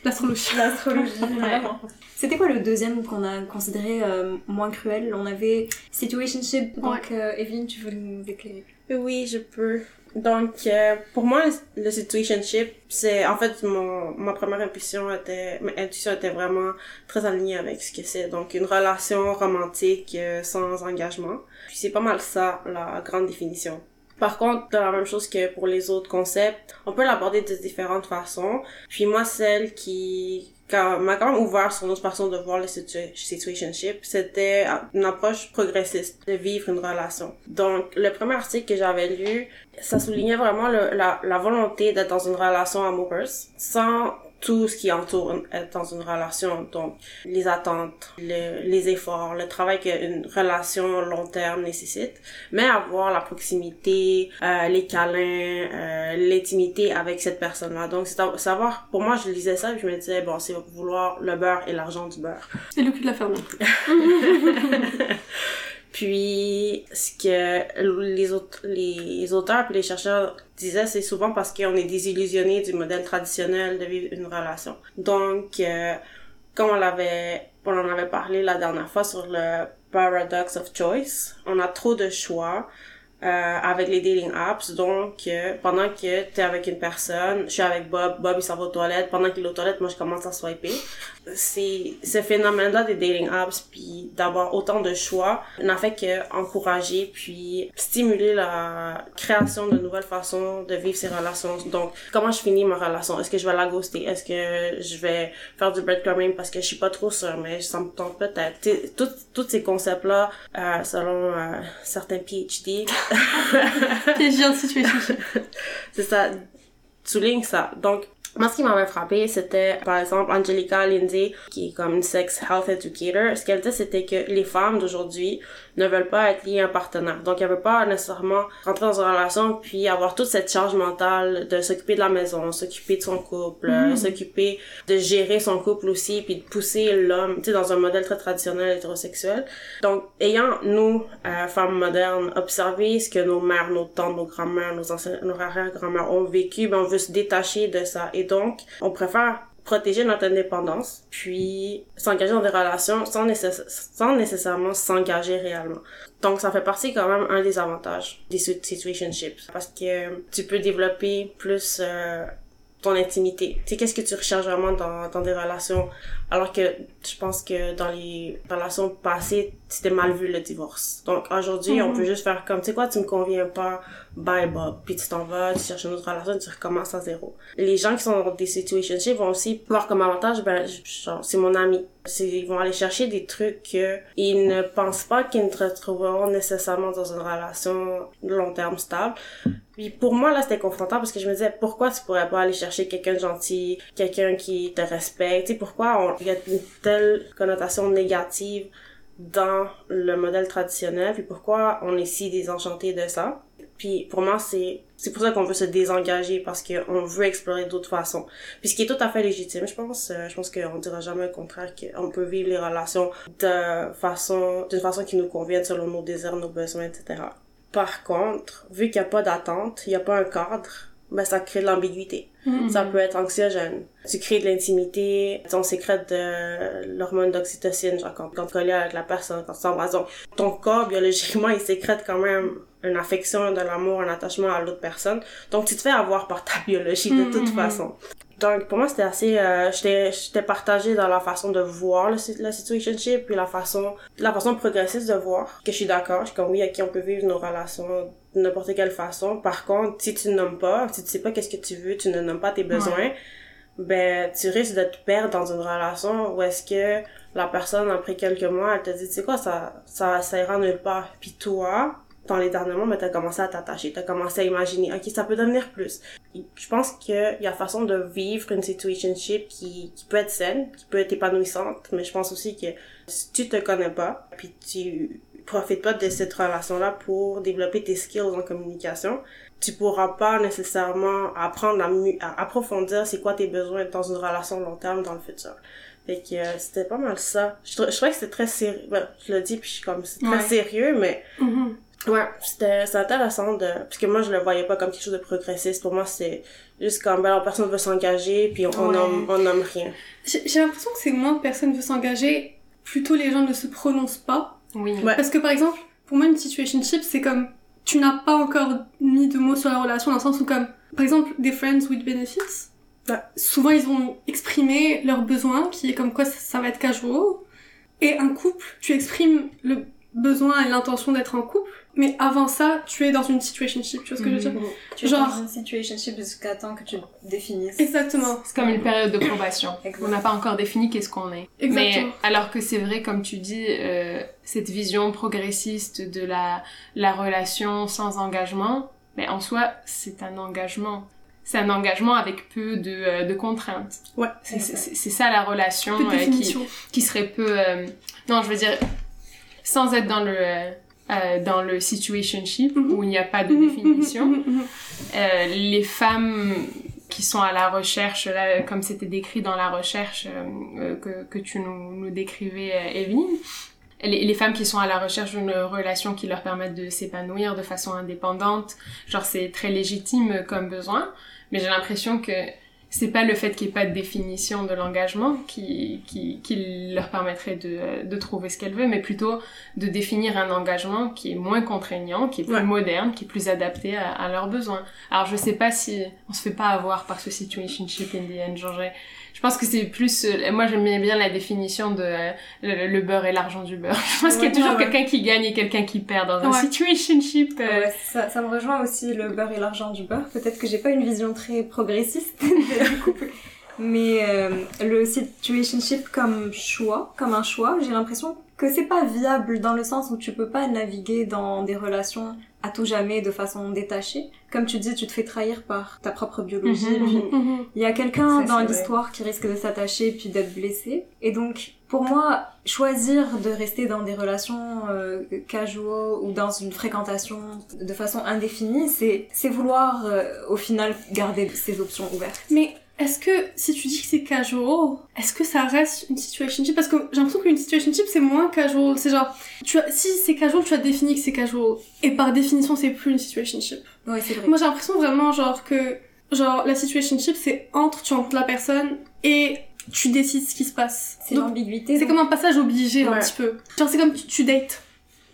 L'astrologie. L'astrologie, vraiment. C'était quoi le deuxième qu'on a considéré euh, moins cruel? On avait situationship, donc euh, Evelyne, tu veux nous éclairer Oui, je peux. Donc, euh, pour moi, le situationship, c'est en fait mon ma première intuition était ma intuition était vraiment très alignée avec ce que c'est. Donc, une relation romantique euh, sans engagement. Puis c'est pas mal ça la grande définition Par contre, la même chose que pour les autres concepts, on peut l'aborder de différentes façons. Puis moi, celle qui m'a quand même ouvert sur notre façon de voir le situationship, c'était une approche progressiste de vivre une relation. Donc, le premier article que j'avais lu, ça soulignait vraiment la, la volonté d'être dans une relation amoureuse sans tout ce qui entoure être dans une relation. Donc, les attentes, les efforts, le travail qu'une relation long terme nécessite, mais avoir la proximité, euh, les câlins, euh, l'intimité avec cette personne-là. Donc, c'est savoir, pour moi, je lisais ça et je me disais, bon, c'est vouloir le beurre et l'argent du beurre. Et le cul de la ferme. Puis, ce que les, autres, les auteurs et les chercheurs disaient, c'est souvent parce qu'on est désillusionné du modèle traditionnel de vivre une relation. Donc, euh, comme on l'avait, on en avait parlé la dernière fois sur le paradox of choice, on a trop de choix euh, avec les dating apps. Donc, euh, pendant que t'es avec une personne, je suis avec Bob, Bob il s'en va aux toilettes, pendant qu'il est aux toilettes, moi je commence à swiper. C'est ce phénomène-là des dating apps, puis d'avoir autant de choix, n'a fait que encourager puis stimuler la création de nouvelles façons de vivre ces relations. Donc, comment je finis ma relation? Est-ce que je vais la ghoster? Est-ce que je vais faire du breadcrumbing? Parce que je suis pas trop sûre, mais ça me tente peut-être. Tous ces concepts-là, euh, selon euh, certains PhD, situation. C'est ça, souligne ça. Donc, moi, ce qui m'avait frappé, c'était, par exemple, Angelica Lindsay, qui est comme une sex health educator. Ce qu'elle dit, c'était que les femmes d'aujourd'hui ne veulent pas être liées à un partenaire. Donc, elles veulent pas nécessairement rentrer dans une relation puis avoir toute cette charge mentale de s'occuper de la maison, s'occuper de son couple, mm. s'occuper de gérer son couple aussi puis de pousser l'homme, tu sais, dans un modèle très traditionnel hétérosexuel. Donc, ayant, nous, euh, femmes modernes, observé ce que nos mères, nos tantes, nos grand-mères, nos anciennes, nos arrière-grand-mères ont vécu, ben, on veut se détacher de ça. Et donc, on préfère protéger notre indépendance, puis s'engager dans des relations sans, nécessairement s'engager réellement. Donc ça fait partie quand même un des avantages des situationships parce que tu peux développer plus euh, ton intimité. Tu sais, qu'est-ce que tu recherches vraiment dans, dans des relations alors que je pense que dans les relations passées, c'était mal vu le divorce. Donc aujourd'hui, on mhm. peut juste faire comme, tu sais quoi, tu me conviens pas, bye Bob. Puis tu t'en vas, tu cherches une autre relation, tu recommences à zéro. Les gens qui sont dans des situationships vont aussi voir comme avantage, ben, genre, c'est mon ami. Ils vont aller chercher des trucs que ils ne pensent pas qu'ils ne retrouveront nécessairement dans une relation long terme stable. Puis pour moi, là, c'était confrontant parce que je me disais, pourquoi tu pourrais pas aller chercher quelqu'un de gentil, quelqu'un qui te respecte, tu sais, pourquoi on, il y a une telle connotation négative dans le modèle traditionnel, puis pourquoi on est si désenchanté de ça. Puis pour moi, c'est c'est pour ça qu'on veut se désengager parce qu'on veut explorer d'autres façons. Puis ce qui est tout à fait légitime, je pense. Euh, je pense qu'on dira jamais le contraire qu'on peut vivre les relations de façon d'une façon qui nous convienne selon nos désirs, nos besoins, etc. Par contre, vu qu'il n'y a pas d'attente, il n'y a pas un cadre, ben ça crée de l'ambiguïté. Mm-hmm. Ça peut être anxiogène. Tu crées de l'intimité, on sécrète de l'hormone d'oxytocine, genre quand, quand tu colles avec la personne, quand tu t'embrasses. ton corps, biologiquement, il sécrète quand même une affection, de l'amour, un attachement à l'autre personne. Donc tu te fais avoir par ta biologie de toute mm-hmm. façon. Donc pour moi c'était assez euh, j'étais j'étais partagée dans la façon de voir le, la situationship puis la façon la façon progressiste de voir que je suis d'accord, je suis comme oui à qui on peut vivre nos relations de n'importe quelle façon. Par contre, si tu ne nommes pas, si tu sais pas qu'est-ce que tu veux, tu ne nommes pas tes besoins, ben tu risques de te perdre dans une relation où est-ce que la personne après quelques mois elle te dit tu sais quoi ça ça ça ira nulle part puis toi dans mois, mais t'as commencé à t'attacher, t'as commencé à imaginer, ok, ça peut devenir plus. Je pense qu'il y a façon de vivre une situationship qui, qui peut être saine, qui peut être épanouissante, mais je pense aussi que si tu te connais pas, puis tu profites pas de cette relation-là pour développer tes skills en communication, tu pourras pas nécessairement apprendre à, à approfondir c'est quoi tes besoins dans une relation long terme dans le futur. Fait que euh, c'était pas mal ça. Je, je trouvais que c'était très sérieux. Ben, je le dis puis je suis comme c'est très sérieux mais mm-hmm. Ouais, c'était intéressant de parce que moi je le voyais pas comme quelque chose de progressiste. Pour moi c'est juste comme ben personne veut s'engager puis on ouais. nomme on nomme rien. J'ai l'impression que c'est moins de personnes veulent s'engager, plutôt les gens ne se prononcent pas. Oui. Parce que par exemple, pour moi une situationship c'est comme tu n'as pas encore mis de mots sur la relation dans le sens où comme par exemple des friends with benefits. Bah, souvent ils ont exprimé leurs besoins qui est comme quoi ça, ça va être casual et un couple tu exprimes le besoin et l'intention d'être en couple, mais avant ça, tu es dans une situationship, tu vois ce que je veux dire? Mhm. Tu es Genre- dans une situationship jusqu'à temps que tu définisses. Exactement. C'est comme une période de probation. On n'a pas encore défini qu'est-ce qu'on est. Exactement. Mais alors que c'est vrai, comme tu dis, euh, cette vision progressiste de la, la relation sans engagement, mais en soi, c'est un engagement. C'est un engagement avec peu de, euh, de contraintes. Ouais. C'est ça la relation euh, qui, qui serait peu... euh, Non, je veux dire, sans être dans le... euh, dans le situationship Mhm. où il n'y a pas de Mhm, définition, mhm, mhm, euh, les femmes qui sont à la recherche, là, comme c'était décrit dans la recherche euh, que, que tu nous, nous décrivais, Evelyne, les, les femmes qui sont à la recherche d'une relation qui leur permette de s'épanouir de façon indépendante, genre c'est très légitime comme besoin, mais j'ai l'impression que c'est pas le fait qu'il n'y ait pas de définition de l'engagement qui, qui, qui leur permettrait de, de trouver ce qu'elles veulent, mais plutôt de définir un engagement qui est moins contraignant, qui est plus Ouais. moderne, qui est plus adapté à, à leurs besoins. Alors je sais pas si on se fait pas avoir par ce situationship in the end, genre j'ai- je pense que c'est plus euh, moi j'aime bien la définition de euh, le, le beurre et l'argent du beurre. Je pense qu'il y a toujours ouais, quelqu'un qui gagne et quelqu'un qui perd dans un Ouais. situationship. euh, ça, ça me rejoint aussi le beurre et l'argent du beurre. Peut-être que j'ai pas une vision très progressiste du couple. Mais le situationship comme choix, comme un choix, j'ai l'impression que c'est pas viable dans le sens où tu peux pas naviguer dans des relations à tout jamais de façon détachée. Comme tu dis, tu te fais trahir par ta propre biologie. Mhm, puis Mhm. il y a quelqu'un dans l'histoire qui risque de s'attacher puis d'être blessé. Et donc, pour moi, choisir de rester dans des relations euh, casual ou dans une fréquentation de façon indéfinie, c'est c'est vouloir euh, au final garder ces options ouvertes. Mais est-ce que si tu dis que c'est casual, est-ce que ça reste une situationship Parce que j'ai l'impression qu'une situationship c'est moins casual. C'est genre, tu as, si c'est casual, tu as défini que c'est casual. Et par définition, c'est plus une situationship. Ouais, c'est vrai. Moi j'ai l'impression vraiment genre que genre la situationship c'est entre tu rencontres la personne et tu décides ce qui se passe. C'est l'ambiguïté. c'est comme un passage obligé un petit peu. Genre c'est comme tu, tu dates.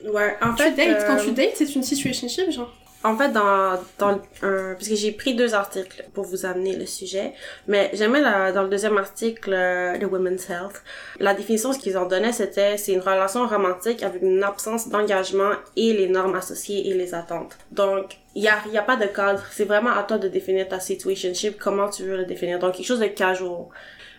Ouais, en Tu fait. dates, quand euh, tu dates c'est une situationship genre. En fait, dans, dans un, parce que j'ai pris deux articles pour vous amener le sujet, mais j'aimais dans le deuxième article, euh, The Women's Health, la définition, qu'ils en donnaient, c'était, c'est une relation romantique avec une absence d'engagement et les normes associées et les attentes. Donc, il y a, y a pas de cadre. C'est vraiment à toi de définir ta situationship, comment tu veux le définir. Donc, quelque chose de casual.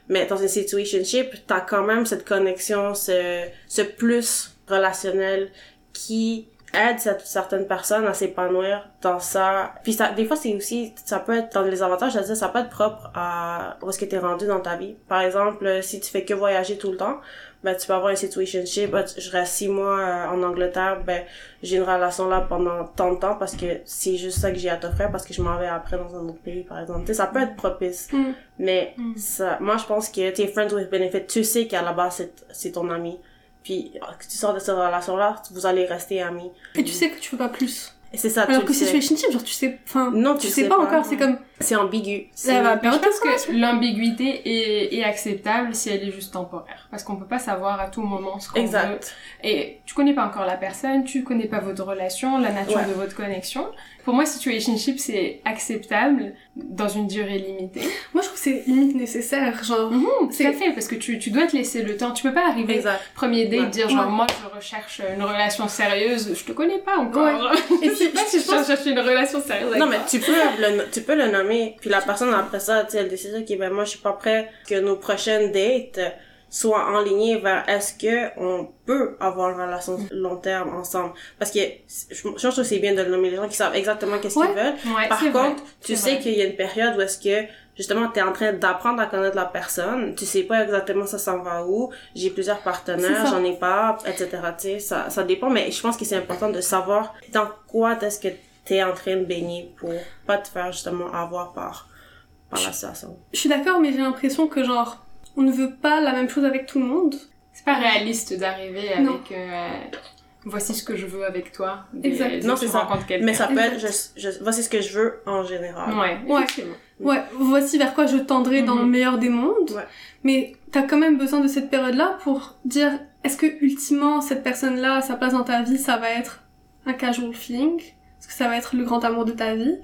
Mais dans une situationship, t'as quand même cette connexion, ce, ce plus relationnel qui aide cette- certaines personnes à s'épanouir dans ça. Puis ça, des fois, c'est aussi, ça peut être dans les avantages, c'est-à-dire ça peut être propre à où est-ce que t'es rendu dans ta vie. Par exemple, si tu fais que voyager tout le temps, ben tu peux avoir une situationship, ben, je reste six mois euh, en Angleterre, ben j'ai une relation là pendant tant de temps parce que c'est juste ça que j'ai à t'offrir parce que je m'en vais après dans un autre pays, par exemple. Tu sais, ça peut être propice. Mm. Mais Mm. ça, moi, je pense que t'es friends with benefit. Tu sais qu'à la base, c'est, c'est ton ami. Puis, que tu sors de cette relation-là, vous allez rester amis. Et tu sais que tu veux pas plus. Et c'est ça, Alors tu que le sais. situationship genre tu sais enfin Non, tu tu sais, sais pas, pas, encore, c'est comme C'est ambigu. Ça va Mais je pense que l'ambiguïté est, est acceptable si elle est juste temporaire. Parce qu'on peut pas savoir à tout moment ce qu'on veut. Exact. Et tu connais pas encore la personne, tu connais pas votre relation, la nature Ouais. de votre connexion. Pour moi, situationship, c'est acceptable dans une durée limitée. moi je trouve que c'est limite nécessaire genre Mhm, C'est- fait, parce que tu, tu dois te laisser le temps. Tu peux pas arriver Exact. premier date Ouais. dire genre Ouais. moi je recherche une relation sérieuse, je te connais pas encore. Et je sais pas si je cherche une relation sérieuse. avec Non, mais tu peux le, tu peux le nommer, puis la personne après ça, tu sais, elle décide, ok, ben moi, je suis pas prêt que nos prochaines dates soient enlignées vers est-ce que on peut avoir une relation long terme ensemble. Parce que je, je trouve que c'est bien de le nommer les gens qui savent exactement qu'est-ce Ouais. qu'ils veulent. Ouais, Par vrai. contre, tu sais qu'il y a une période où est-ce que justement t'es en train d'apprendre à connaître la personne, tu sais pas exactement ça s'en va où, j'ai plusieurs partenaires, j'en ai pas, etc. Tu sais, ça, ça dépend, mais je pense que c'est important de savoir dans quoi est-ce que t'es en train de baigner pour pas te faire justement avoir par, par la situation. je suis d'accord mais j'ai l'impression que genre on ne veut pas la même chose avec tout le monde C'est pas réaliste d'arriver avec euh, voici ce que je veux avec toi. Des- Exact. dès Non, c'est ça. Mais ça peut être, Exact. je, je, voici ce que je veux en général. Ouais, Ouais. effectivement. ouais voici vers quoi je tendrai dans Mhm. le meilleur des mondes Ouais. mais t'as quand même besoin de cette période là pour dire est-ce que ultimement cette personne là sa place dans ta vie ça va être un casual feeling? Est-ce que ça va être le grand amour de ta vie?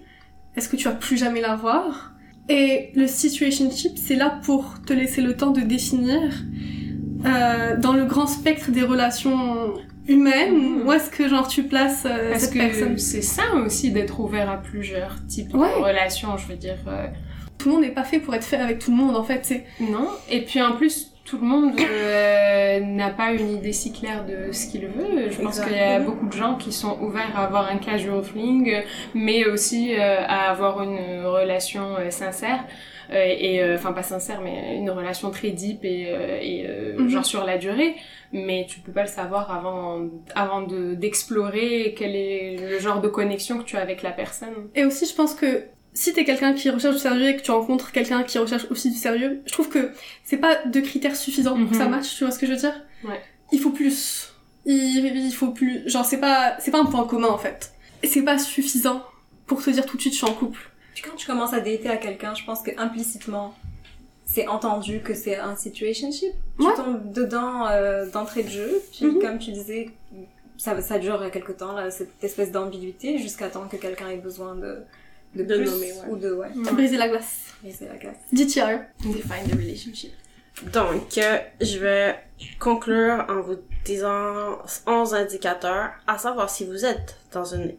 Est-ce que tu vas plus jamais la voir? Et le situationship c'est là pour te laisser le temps de définir euh, dans le grand spectre des relations humaine Où est-ce que genre tu places euh, Parce cette que personne? c'est ça aussi d'être ouvert à plusieurs types Ouais. de relations, je veux dire. euh, Tout le monde n'est pas fait pour être fait avec tout le monde en fait. C'est Non. Et puis en plus, tout le monde euh, n'a pas une idée si claire de ce qu'il veut. Je pense qu'il y a beaucoup de gens qui sont ouverts à avoir un casual fling, mais aussi euh, à avoir une relation euh, sincère. Euh, et euh, enfin pas sincère mais une relation très deep et, euh, et Mhm. genre sur la durée mais tu peux pas le savoir avant avant de d'explorer quel est le genre de connexion que tu as avec la personne Et aussi, je pense que si t'es quelqu'un qui recherche du sérieux et que tu rencontres quelqu'un qui recherche aussi du sérieux, je trouve que c'est pas deux critères suffisants pour que ça Mhm. matche, tu vois ce que je veux dire? Ouais. Il faut plus. Il, il faut plus. Genre, c'est pas, c'est pas un point commun en fait. Et c'est pas suffisant pour te dire tout de suite je suis en couple. Puis quand tu commences à dater à quelqu'un, je pense que implicitement, c'est entendu que c'est un situationship. Tu Ouais. tombes dedans euh, d'entrée de jeu, puis Mhm. comme tu disais, ça, ça dure quelque temps, là, cette espèce d'ambiguïté, jusqu'à temps que quelqu'un ait besoin de, de, De plus, nommer, ouais. ou de, ouais, Briser la glace. briser la glace. DTR. define the relationship Donc, euh, je vais conclure en vous disant 11 indicateurs à savoir si vous êtes dans une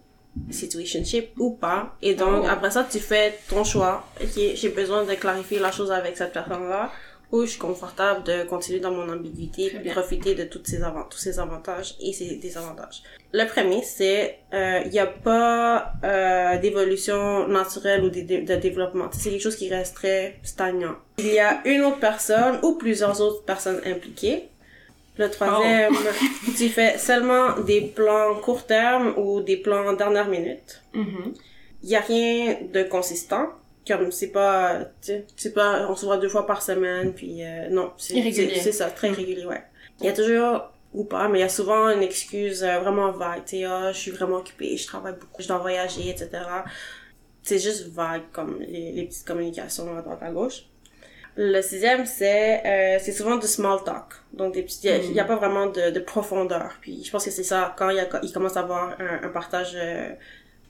situationship ou pas. Et donc, Oh. après ça, tu fais ton choix. Ok, j'ai besoin de clarifier la chose avec cette personne-là. Ou je suis confortable de continuer dans mon ambiguïté profiter de toutes ces avant- tous ces avantages et ces désavantages. Le premier, c'est il n'y a pas euh, d'évolution naturelle ou de, de- de développement. C'est quelque chose qui reste très stagnant. Il y a une autre personne ou plusieurs autres personnes impliquées. Le troisième, tu fais seulement des plans court terme ou des plans dernière minute. Mhm. Il y a rien de consistant. Comme c'est pas, tu sais, c'est pas, on se voit deux fois par semaine, puis euh, non, c'est c'est- ça, très irrégulier, ouais. Il y a toujours ou pas, mais il y a souvent une excuse euh, vraiment vague. Tu sais, ah, je suis vraiment occupée, je travaille beaucoup, je dois voyager, etc. C'est juste vague comme les, les petites communications à droite à gauche. Le sixième, c'est euh, c'est souvent du small talk. Donc, des petits, il y a- il y a, pas vraiment de, de profondeur. Puis, je pense que c'est ça, quand il, y a, il commence à avoir un, un partage euh,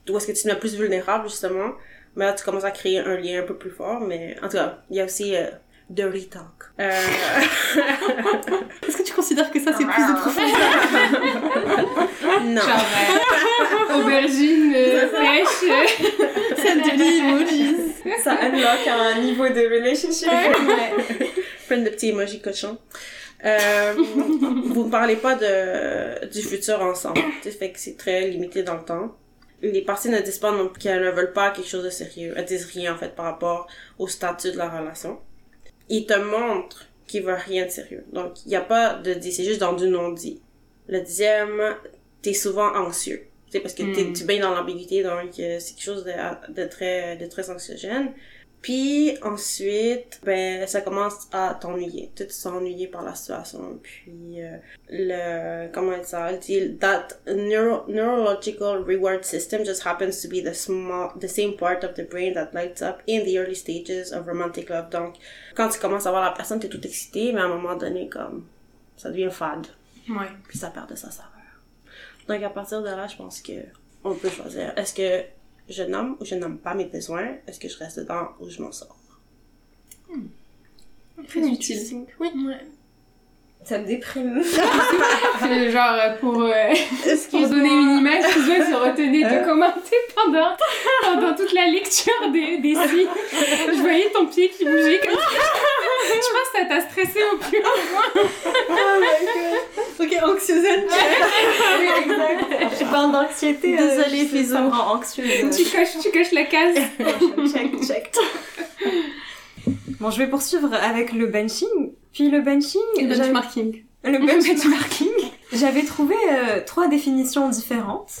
d'où est-ce que tu te mets plus vulnérable, justement. Mais là, tu commences à créer un lien un peu plus fort. Mais en tout cas, il y a aussi euh, dirty talk. Euh, Est-ce que tu considères que ça c'est plus de profondeur? Non. Genre, euh, aubergine fraîche. euh, Sandali, emojis. Ça unlock un niveau de relationship. plein de petits emojis cochons. Euh, vous ne parlez pas de, du futur ensemble. Tu sais, fait que c'est très limité dans le temps. Les parties ne disent pas non plus qu'elles ne veulent pas quelque chose de sérieux. Elles disent rien, en fait, par rapport au statut de la relation. Ils te montrent qu'ils veulent rien de sérieux. Donc, il n'y a pas de dit, c'est juste dans du non-dit. Le dixième, t'es souvent anxieux. Tu sais, parce que t'es, Mm. tu baignes dans l'ambiguïté, donc euh, c'est quelque chose de, de très, de très anxiogène. Puis ensuite, ben ça commence à t'ennuyer. Tu te sens ennuyé par la situation. Puis euh, le comment ça, elle dit that neuro, neurological reward system just happens to be the small the same part of the brain that lights up in the early stages of romantic love. Donc quand tu commences à voir la personne, t'es tout excité, mais à un moment donné comme ça devient fade. Ouais. Puis ça perd de sa saveur. Donc à partir de là, je pense que on peut choisir. Est-ce que je nomme ou je nomme pas mes besoins? Est-ce que je reste dedans ou je m'en sors? Très utile. Oui. Ouais. Ça me déprime. C'est genre euh, pour, euh, pour donner une image, excuse-moi, se retenait de commenter pendant, pendant toute la lecture des, des signes. Je voyais ton pied qui bougeait comme ça. Je pense que ça t'a stressé au plus haut point. Ok, anxiogène. oui, exact. Je suis pas en anxiété. euh, Désolée, Fizo. Ça rend anxieuse. Tu coches, tu coches la case. check, check. Bon, je vais poursuivre avec le benching. Puis le benching, Le benchmarking. le benchmarking, j'avais trouvé euh, trois définitions différentes.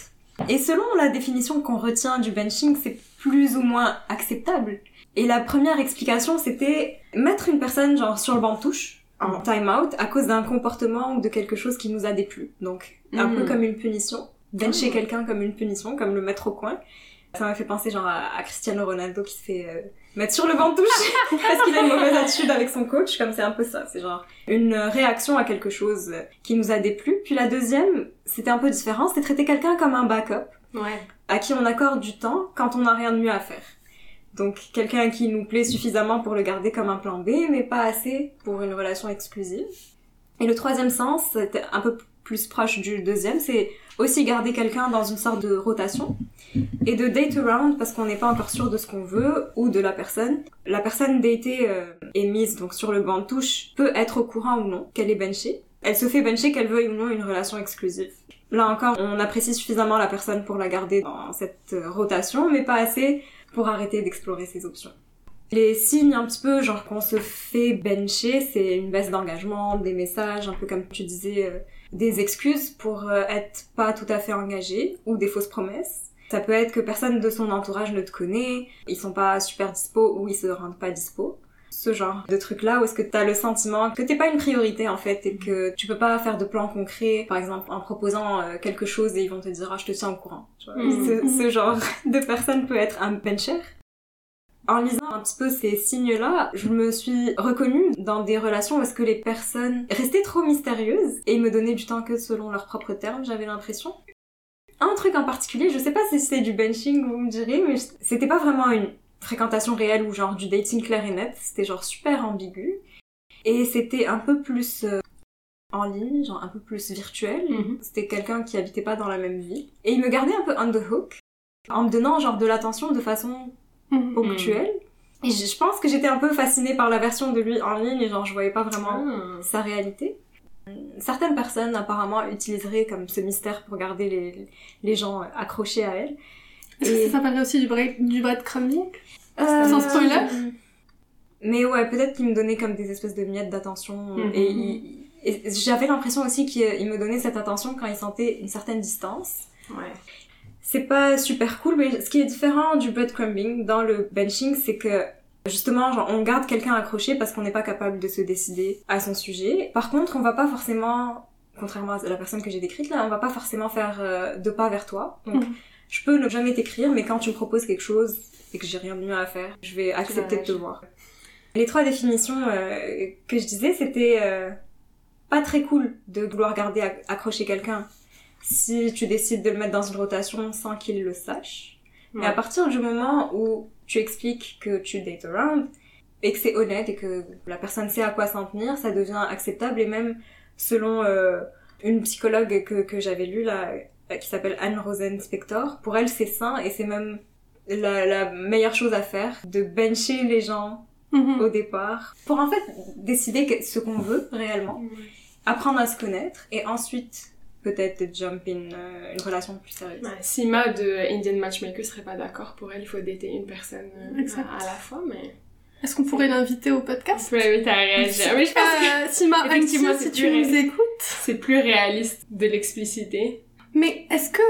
Et selon la définition qu'on retient du benching, c'est plus ou moins acceptable. Et la première explication, c'était mettre une personne genre sur le banc de touche en time out à cause d'un comportement ou de quelque chose qui nous a déplu. Donc un peu comme une punition. Bencher Mm. quelqu'un comme une punition, comme le mettre au coin. Ça m'a fait penser genre à, à Cristiano Ronaldo qui se fait euh, mettre sur le banc de touche parce qu'il a une mauvaise attitude avec son coach. Comme c'est un peu ça, c'est genre une réaction à quelque chose qui nous a déplu. Puis la deuxième, c'était un peu différent, c'était traiter quelqu'un comme un backup Ouais. à qui on accorde du temps quand on n'a rien de mieux à faire. Donc quelqu'un qui nous plaît suffisamment pour le garder comme un plan B, mais pas assez pour une relation exclusive. Et le troisième sens, c'était un peu plus proche du deuxième, c'est aussi garder quelqu'un dans une sorte de rotation et de date around parce qu'on n'est pas encore sûr de ce qu'on veut ou de la personne. La personne datée euh, est mise donc sur le banc de touche peut être au courant ou non qu'elle est benchée. Elle se fait bencher qu'elle veuille ou non une relation exclusive. Là encore, on apprécie suffisamment la personne pour la garder dans cette rotation, mais pas assez pour arrêter d'explorer ses options. Les signes un petit peu, genre qu'on se fait bencher, c'est une baisse d'engagement, des messages, un peu comme tu disais, euh, des excuses pour euh, être pas tout à fait engagé ou des fausses promesses. Ça peut être que personne de son entourage ne te connaît, ils sont pas super dispo ou ils se rendent pas dispo. Ce genre de truc là où est-ce que t'as le sentiment que t'es pas une priorité en fait et que tu peux pas faire de plan concret, par exemple en proposant euh, quelque chose et ils vont te dire ah je te tiens au courant. Tu vois. Mhm. Ce, ce genre de personne peut être un bencher. En lisant un petit peu ces signes-là, je me suis reconnue dans des relations où est-ce que les personnes restaient trop mystérieuses et me donnaient du temps que selon leurs propres termes, j'avais l'impression. Un truc en particulier, je sais pas si c'est du benching, vous me direz, mais c'était pas vraiment une fréquentation réelle ou genre du dating clair et net, c'était genre super ambigu. Et c'était un peu plus euh, en ligne, genre un peu plus virtuel. Mhm. C'était quelqu'un qui habitait pas dans la même ville. Et il me gardait un peu on the hook, en me donnant genre de l'attention de façon Mhm. ponctuelle. Et je, pense que j'étais un peu fascinée par la version de lui en ligne et genre je voyais pas vraiment Ah. sa réalité. Certaines personnes apparemment utiliseraient comme ce mystère pour garder les, les gens accrochés à elle. Est-ce que Et- ça s'appellerait aussi du, break, du breadcrumbing Euh, Sans spoiler Mais ouais, peut-être qu'il me donnait comme des espèces de miettes d'attention. Mhm. Et, j'avais l'impression aussi qu'il il me donnait cette attention quand il sentait une certaine distance. Ouais. C'est pas super cool, mais ce qui est différent du breadcrumbing dans le benching, c'est que justement, genre, on garde quelqu'un accroché parce qu'on n'est pas capable de se décider à son sujet. Par contre, on va pas forcément, contrairement à la personne que j'ai décrite là, on va pas forcément faire euh, de pas vers toi. Donc, Mhm. Je peux ne jamais t'écrire, mais quand tu me proposes quelque chose et que j'ai rien de mieux à faire, je vais accepter de te voir. Les trois définitions euh, que je disais, c'était euh, pas très cool de vouloir garder ac- accrocher quelqu'un si tu décides de le mettre dans une rotation sans qu'il le sache. Mais Ouais. à partir du moment où tu expliques que tu date around et que c'est honnête et que la personne sait à quoi s'en tenir, ça devient acceptable et même selon euh, une psychologue que, que j'avais lue là, qui s'appelle Anne Rosen Spector, pour elle c'est sain et c'est même la, la meilleure chose à faire de bencher les gens Mhm. au départ pour en fait décider que- ce qu'on veut réellement, apprendre à se connaître et ensuite peut-être jump in euh, une relation plus sérieuse. Ouais, Sima de Indian Matchmaker serait pas d'accord pour elle, il faut dater une personne euh, à, à la fois, mais. Est-ce qu'on pourrait l'inviter au podcast? Peux l'inviter à réagir. Mais je pense que Euh, c'est si plus tu nous écoutes. c'est plus réaliste de l'expliciter. Mais est-ce que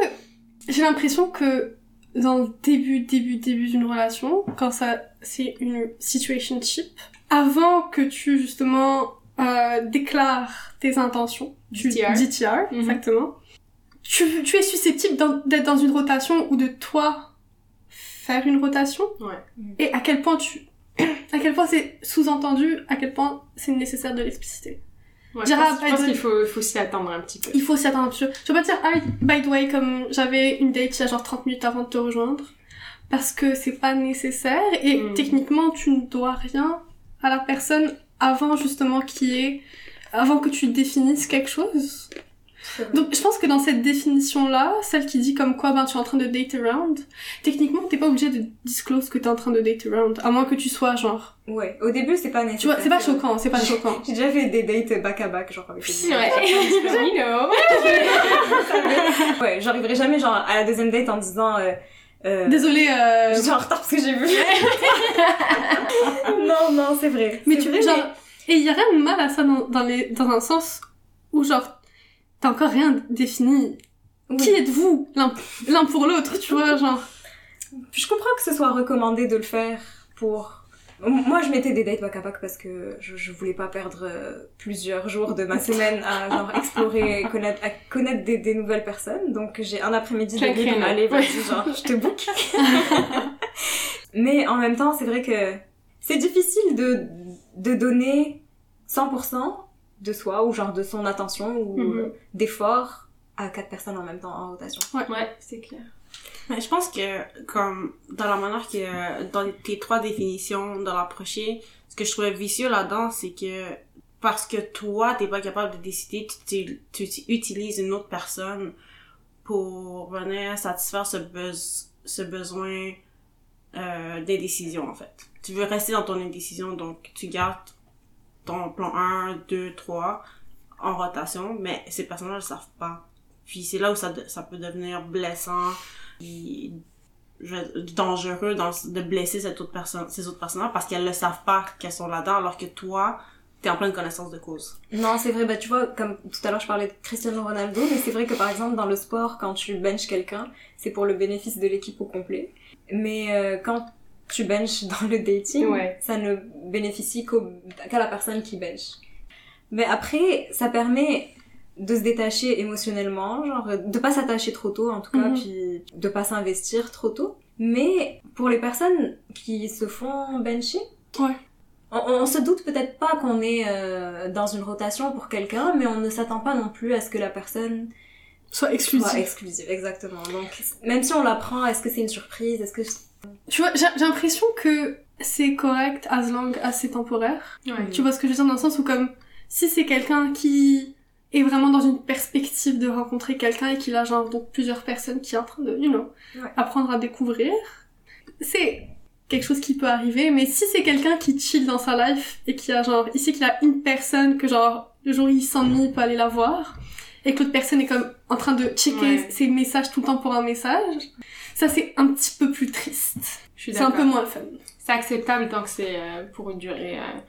j'ai l'impression que dans le début, début, début d'une relation, quand ça c'est une situationship, avant que tu justement euh, déclares tes intentions, tu DTR. DTR, Mhm. exactement, tu, tu es susceptible d'être dans une rotation ou de toi faire une rotation? Ouais. Et à quel point tu à quel point c'est sous-entendu, à quel point c'est nécessaire de l'expliciter? Ouais, je pense, pense qu'il faut, faut s'y attendre un petit peu. Il faut s'y attendre un petit peu. Je peux pas dire, ah, by the way, comme j'avais une date il y a genre 30 minutes avant de te rejoindre. Parce que c'est pas nécessaire et Mm. techniquement tu ne dois rien à la personne avant justement qui est, avant que tu définisses quelque chose. Donc je pense que dans cette définition là, celle qui dit comme quoi ben tu es en train de date around, techniquement t'es pas obligé de disclose que t'es en train de date around, à moins que tu sois genre. Ouais, au début c'est pas nécessaire. Tu vois, c'est pas choquant, c'est pas choquant. J'ai déjà fait des dates back à back, genre avec des Ouais. Know. Ouais, j'arriverai jamais genre à la deuxième date en disant euh, euh, Désolée, euh... je suis en retard parce que j'ai vu. non, non, c'est vrai. Mais tu vrai, genre, et il y a rien de mal à ça dans, dans, les, dans un sens où genre, t'as encore rien défini. Oui. Qui êtes-vous l'un pour l'autre, tu vois, genre. Je comprends que ce soit recommandé de le faire pour... Moi, je mettais des dates back à back parce que je, je voulais pas perdre euh, plusieurs jours de ma semaine à genre explorer, connaître, à connaître des, des nouvelles personnes. Donc j'ai un après-midi de libre. Allez, vas-y, genre, je te book. Mais en même temps, c'est vrai que c'est difficile de, de donner 100% de soi ou genre de son attention ou Mhm. euh, d'effort à quatre personnes en même temps en rotation. Ouais, c'est clair. Mais je pense que, comme, dans la manière que, dans tes trois définitions, dans l'approcher, ce que je trouvais vicieux là-dedans, c'est que, parce que toi, t'es pas capable de décider, tu, tu, tu utilises une autre personne pour venir satisfaire ce, besoin ce besoin euh, d'indécision, en fait. Tu veux rester dans ton indécision, donc tu gardes ton plan 1, 2, 3 en rotation, mais ces personnes-là ne le savent pas. Puis c'est là où ça, ça peut devenir blessant, dangereux de blesser cette autre personne, ces autres personnes-là parce qu'elles ne savent pas qu'elles sont là-dedans, alors que toi, t'es en pleine connaissance de cause. Non, c'est vrai, bah tu vois, comme tout à l'heure je parlais de Cristiano Ronaldo, mais c'est vrai que par exemple dans le sport, quand tu benches quelqu'un, c'est pour le bénéfice de l'équipe au complet. Mais euh, quand tu benches dans le dating, ça ne bénéficie qu'à la personne qui bench. Mais après, ça permet de se détacher émotionnellement, genre de pas s'attacher trop tôt en tout cas, mhm. puis de pas s'investir trop tôt. Mais pour les personnes qui se font bencher, ouais. on, se doute peut-être pas qu'on est euh, dans une rotation pour quelqu'un, mais on ne s'attend pas non plus à ce que la personne soit exclusive. Soit exclusive, exactement. Donc même si on l'apprend, est-ce que c'est une surprise? Est-ce que tu vois, j'ai l'impression que c'est correct as long as c'est temporaire. Tu vois ce que je veux dire dans le sens où comme si c'est quelqu'un qui est vraiment dans une perspective de rencontrer quelqu'un et qu'il a genre donc plusieurs personnes qui est en train de, you know, apprendre à découvrir, c'est quelque chose qui peut arriver, mais si c'est quelqu'un qui chill dans sa life et qui a genre, ici qu'il a une personne que genre, le jour où il s'ennuie, il peut aller la voir, et que l'autre personne est comme en train de checker ses messages tout le temps pour un message, ça c'est un petit peu plus triste. C'est un peu moins fun. C'est acceptable tant que c'est euh, pour une durée euh,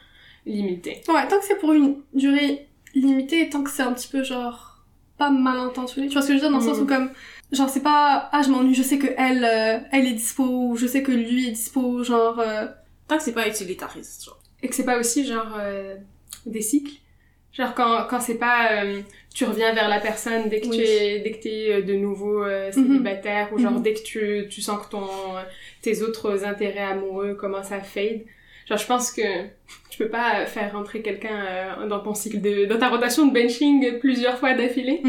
limitée. Ouais, tant que c'est pour une durée limitée et tant que c'est un petit peu genre pas mal intentionné. Tu vois ce que je veux dire? Dans le sens où mm. comme genre c'est pas ah je m'ennuie, je sais que elle euh, elle est dispo ou je sais que lui est dispo genre tant que c'est pas utilitariste genre. Et que c'est pas aussi genre des cycles. Genre quand quand c'est pas tu reviens vers la personne dès que tu es dès que t'es euh, de nouveau euh, mhm. célibataire ou genre mhm. dès que tu tu sens que ton tes autres intérêts amoureux commencent à fade genre je pense que tu peux pas faire rentrer quelqu'un euh, dans ton cycle de dans ta rotation de benching plusieurs fois d'affilée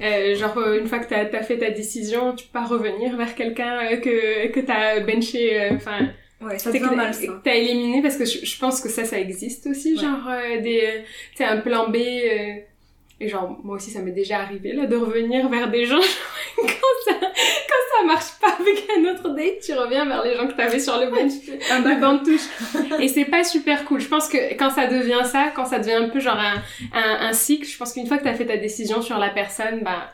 euh, genre une fois que t'as as fait ta décision tu peux pas revenir vers quelqu'un que que t'as benché enfin Ouais, ça devient mal, ça. T'as éliminé parce que je, pense que ça, ça existe aussi, genre des, tu un plan B, et genre, moi aussi, ça m'est déjà arrivé, là, de revenir vers des gens, quand ça, quand ça marche pas avec un autre date, tu reviens vers les gens que t'avais sur le bench, un de touche. Et c'est pas super cool. Je pense que quand ça devient ça, quand ça devient un peu genre un, un, un cycle, je pense qu'une fois que t'as fait ta décision sur la personne, bah,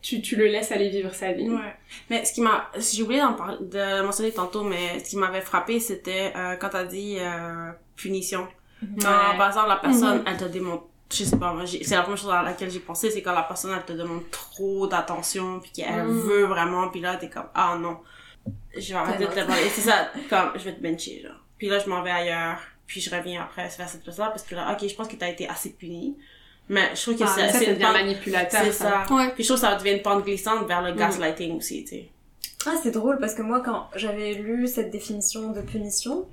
tu, tu le laisses aller vivre sa vie. Ouais. Mais ce qui m'a, j'ai oublié d'en parler, de mentionner tantôt, mais ce qui m'avait frappé, c'était euh, quand t'as dit euh, punition. Ouais. En passant, la personne, mm-hmm. elle te démontre je sais pas, moi, c'est la première chose à laquelle j'ai pensé, c'est quand la personne, elle te demande trop d'attention, puis qu'elle mm. veut vraiment, puis là, t'es comme, ah non, je vais arrêter de te parler. Et c'est ça, comme, je vais te bencher, genre. Puis là, je m'en vais ailleurs, puis je reviens après vers cette personne-là, parce que là, ok, je pense que t'as été assez puni. Mais je trouve que ah, c'est, une manipulateur. C'est ça. Ouais. Puis je trouve que ça devient une pente glissante vers le mm. gaslighting aussi, tu sais. Ah, c'est drôle, parce que moi, quand j'avais lu cette définition de punition,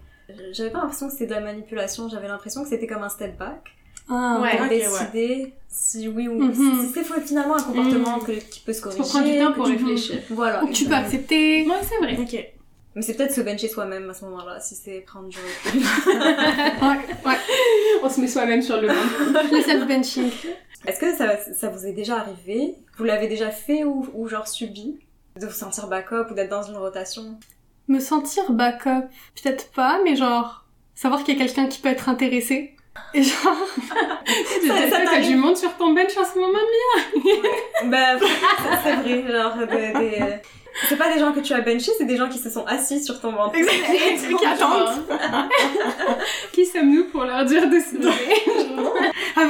j'avais pas l'impression que c'était de la manipulation, j'avais l'impression que c'était comme un step back. Ah, ouais, pour décider si oui ou mm si, c'est finalement un comportement mhm. que, qui peut se corriger. Faut prendre du temps pour réfléchir. Voilà. Ou tu peux accepter. Ouais, c'est vrai. Ok. Mais c'est peut-être se bencher soi-même à ce moment-là, si c'est prendre du recul. ouais, ouais. On se met soi-même sur le banc. le self-benching. Est-ce que ça, ça vous est déjà arrivé? Vous l'avez déjà fait ou, ou genre subi? De vous sentir backup ou d'être dans une rotation? Me sentir backup Peut-être pas, mais genre savoir qu'il y a quelqu'un qui peut être intéressé et genre... T'as du monde sur ton bench en ce moment, Mia Bah, c'est vrai, genre, des... Euh, c'est pas des gens que tu as benché, c'est des gens qui se sont assis sur ton ventre. Exactement, qui attendent. qui sommes-nous pour leur dire de se lever Ah,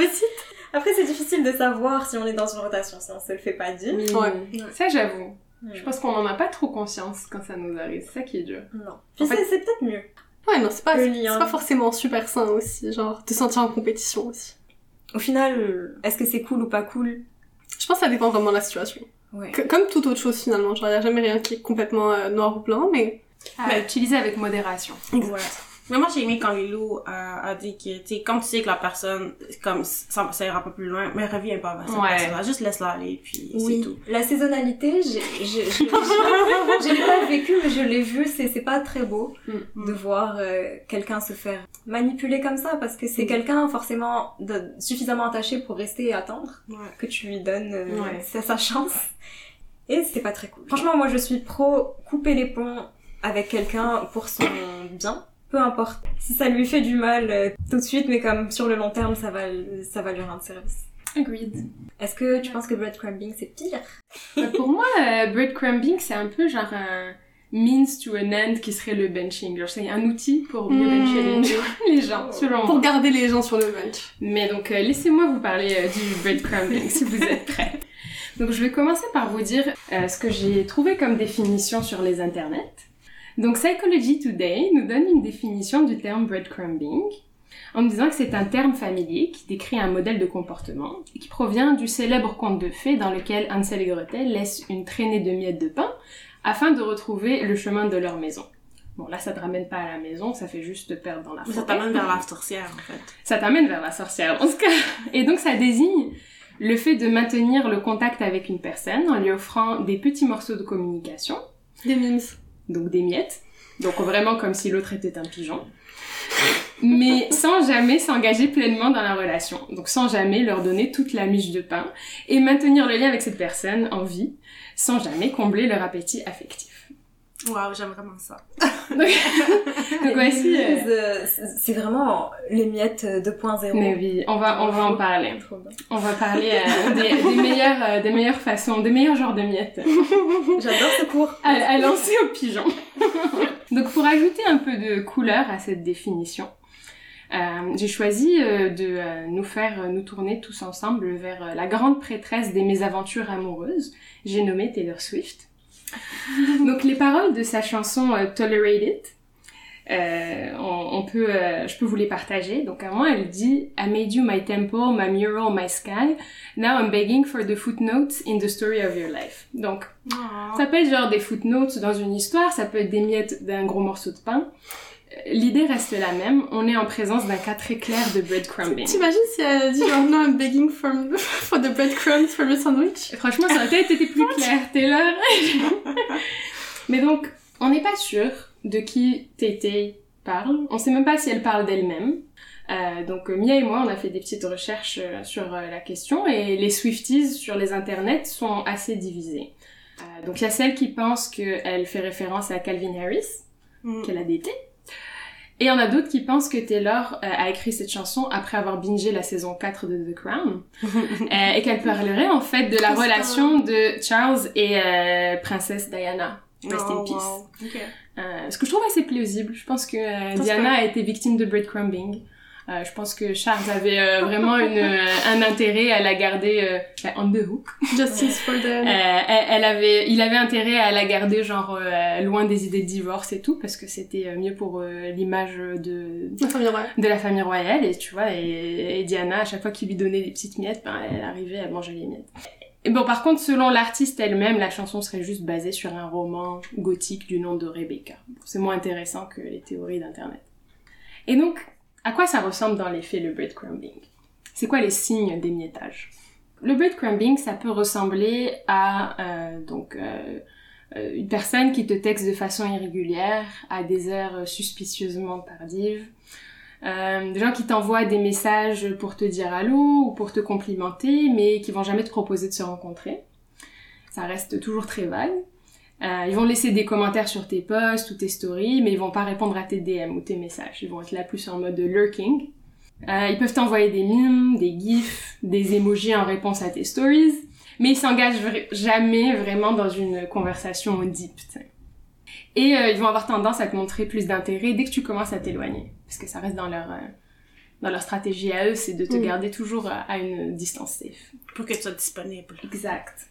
Après, c'est difficile de savoir si on est dans une rotation, si on se le fait pas dire. Ouais. Ça, j'avoue. Je pense qu'on en a pas trop conscience quand ça nous arrive. C'est ça qui est dur. Non. Puis c'est peut-être mieux. Ouais, non, c'est pas, c'est pas forcément super sain aussi, genre, te sentir en compétition aussi. Au final, est-ce que c'est cool ou pas cool? Je pense que ça dépend vraiment de la situation. Ouais. comme toute autre chose finalement, genre, y a jamais rien qui est complètement euh, noir ou blanc, mais... À utiliser avec modération. Voilà. Mais moi, j'ai aimé quand Lilou a, a dit que, tu sais, quand tu sais que la personne, comme, ça, ça ira pas plus loin, mais reviens pas vers cette Ouais. personne-là. Juste laisse-la aller, puis Oui, c'est tout. la saisonnalité, j'ai j'ai- j'ai- je l'ai pas vécu, mais je l'ai vu, c'est c'est pas très beau Mm. de voir euh, quelqu'un se faire manipuler comme ça, parce que c'est quelqu'un forcément de, suffisamment attaché pour rester et attendre Ouais. que tu lui donnes euh, Ouais. sa, sa chance. Et c'est pas très cool. Franchement, moi je suis pro couper les ponts avec quelqu'un pour son bien. Peu importe. Si ça lui fait du mal euh, tout de suite, mais comme sur le long terme, ça va, ça va lui rendre service. Agreed. Est-ce que tu penses que breadcrumbing c'est pire? Bah, pour moi, euh, breadcrumbing, c'est un peu genre un means to an end qui serait le benching. Genre, c'est un outil pour mieux Mm. bencher les, les gens, selon Pour moi. garder les gens sur le bench. Mais donc, euh, laissez-moi vous parler euh, du breadcrumbing si vous êtes prêts. Donc, je vais commencer par vous dire euh, ce que j'ai trouvé comme définition sur les internets. Donc, Psychology Today nous donne une définition du terme breadcrumbing en nous disant que c'est un terme familier qui décrit un modèle de comportement et qui provient du célèbre conte de fées dans lequel Hansel et Gretel laissent une traînée de miettes de pain afin de retrouver le chemin de leur maison. Bon, là, ça te ramène pas à la maison, ça fait juste te perdre dans la Mais ça forêt. t'amène vers la sorcière, en fait. Ça t'amène vers la sorcière dans ce cas. Et donc ça désigne le fait de maintenir le contact avec une personne en lui offrant des petits morceaux de communication, Des memes. Donc des miettes, donc vraiment comme si l'autre était un pigeon, mais sans jamais s'engager pleinement dans la relation, donc sans jamais leur donner toute la miche de pain et maintenir le lien avec cette personne en vie, sans jamais combler leur appétit affectif. Waouh, j'aime vraiment ça. Donc voici... Euh, euh, c'est- vraiment les miettes euh, 2.0. Mais oui, on va, on va en parler. On va parler euh, des, des meilleures, euh, des meilleures façons, des meilleurs genres de miettes J'adore ce cours. à, à lancer aux pigeons. Donc pour ajouter un peu de couleur à cette définition, euh, j'ai choisi euh, de euh, nous faire euh, nous tourner tous ensemble vers euh, la grande prêtresse des mésaventures amoureuses, j'ai nommé Taylor Swift. Donc les paroles de sa chanson euh, Tolerate It, euh, on, on peut, euh, je peux vous les partager. Donc à moi, elle dit I made you my temple, my mural, my sky. Now I'm begging for the footnotes in the story of your life. Donc ça peut être genre des footnotes dans une histoire, ça peut être des miettes d'un gros morceau de pain. L'idée reste la même, on est en présence d'un cas très clair de breadcrumbing. T'imagines si elle a dit no I'm begging for the breadcrumbs for the sandwich? Franchement, ça aurait peut-être été plus clair, Taylor. Mais donc, on n'est pas sûr de qui Tété parle. On sait même pas si elle parle d'elle-même. Euh, donc euh, Mia et moi, on a fait des petites recherches euh, sur euh, la question et les Swifties sur les internets sont assez divisés. Donc il y a celles qui pensent qu'elle fait référence à Calvin Harris, Mm. qu'elle a daté. Et il y en a d'autres qui pensent que Taylor euh, a écrit cette chanson après avoir bingé la saison 4 de The Crown. Euh, et qu'elle parlerait en fait de la relation de Charles et euh, princesse Diana. Rest in Oh, peace. wow. Ce que je trouve assez plausible. Je pense que Diana a été victime de breadcrumbing. Euh, je pense que Charles avait euh, vraiment une, euh, un intérêt à la garder euh, bah, on the hook. Justice for the... Euh, elle, avait, il avait intérêt à la garder genre euh, loin des idées de divorce et tout parce que c'était mieux pour l'image de La famille royale. de la famille royale et tu vois et, et Diana à chaque fois qu'il lui donnait des petites miettes ben elle arrivait à manger les miettes et bon par contre selon l'artiste elle-même la chanson serait juste basée sur un roman gothique du nom de Rebecca c'est moins intéressant que les théories d'internet et donc à quoi ça ressemble dans les faits le breadcrumbing? C'est quoi les signes d'émiettage? Le breadcrumbing ça peut ressembler à euh, donc euh, euh, une personne qui te texte de façon irrégulière à des heures suspicieusement tardives des gens qui t'envoient des messages pour te dire allô ou pour te complimenter, mais qui vont jamais te proposer de se rencontrer. Ça reste toujours très vague. Euh, ils vont laisser des commentaires sur tes posts ou tes stories, mais ils vont pas répondre à tes DM ou tes messages. Ils vont être là plus en mode lurking. Euh, ils peuvent t'envoyer des mimes, des gifs, des emojis en réponse à tes stories, mais ils s'engagent vra- jamais vraiment dans une conversation deep. Et euh, ils vont avoir tendance à te montrer plus d'intérêt dès que tu commences à t'éloigner. Parce que ça reste dans leur, dans leur stratégie à eux, c'est de te Mm. garder toujours à, à une distance safe. Pour que tu sois disponible. Exact.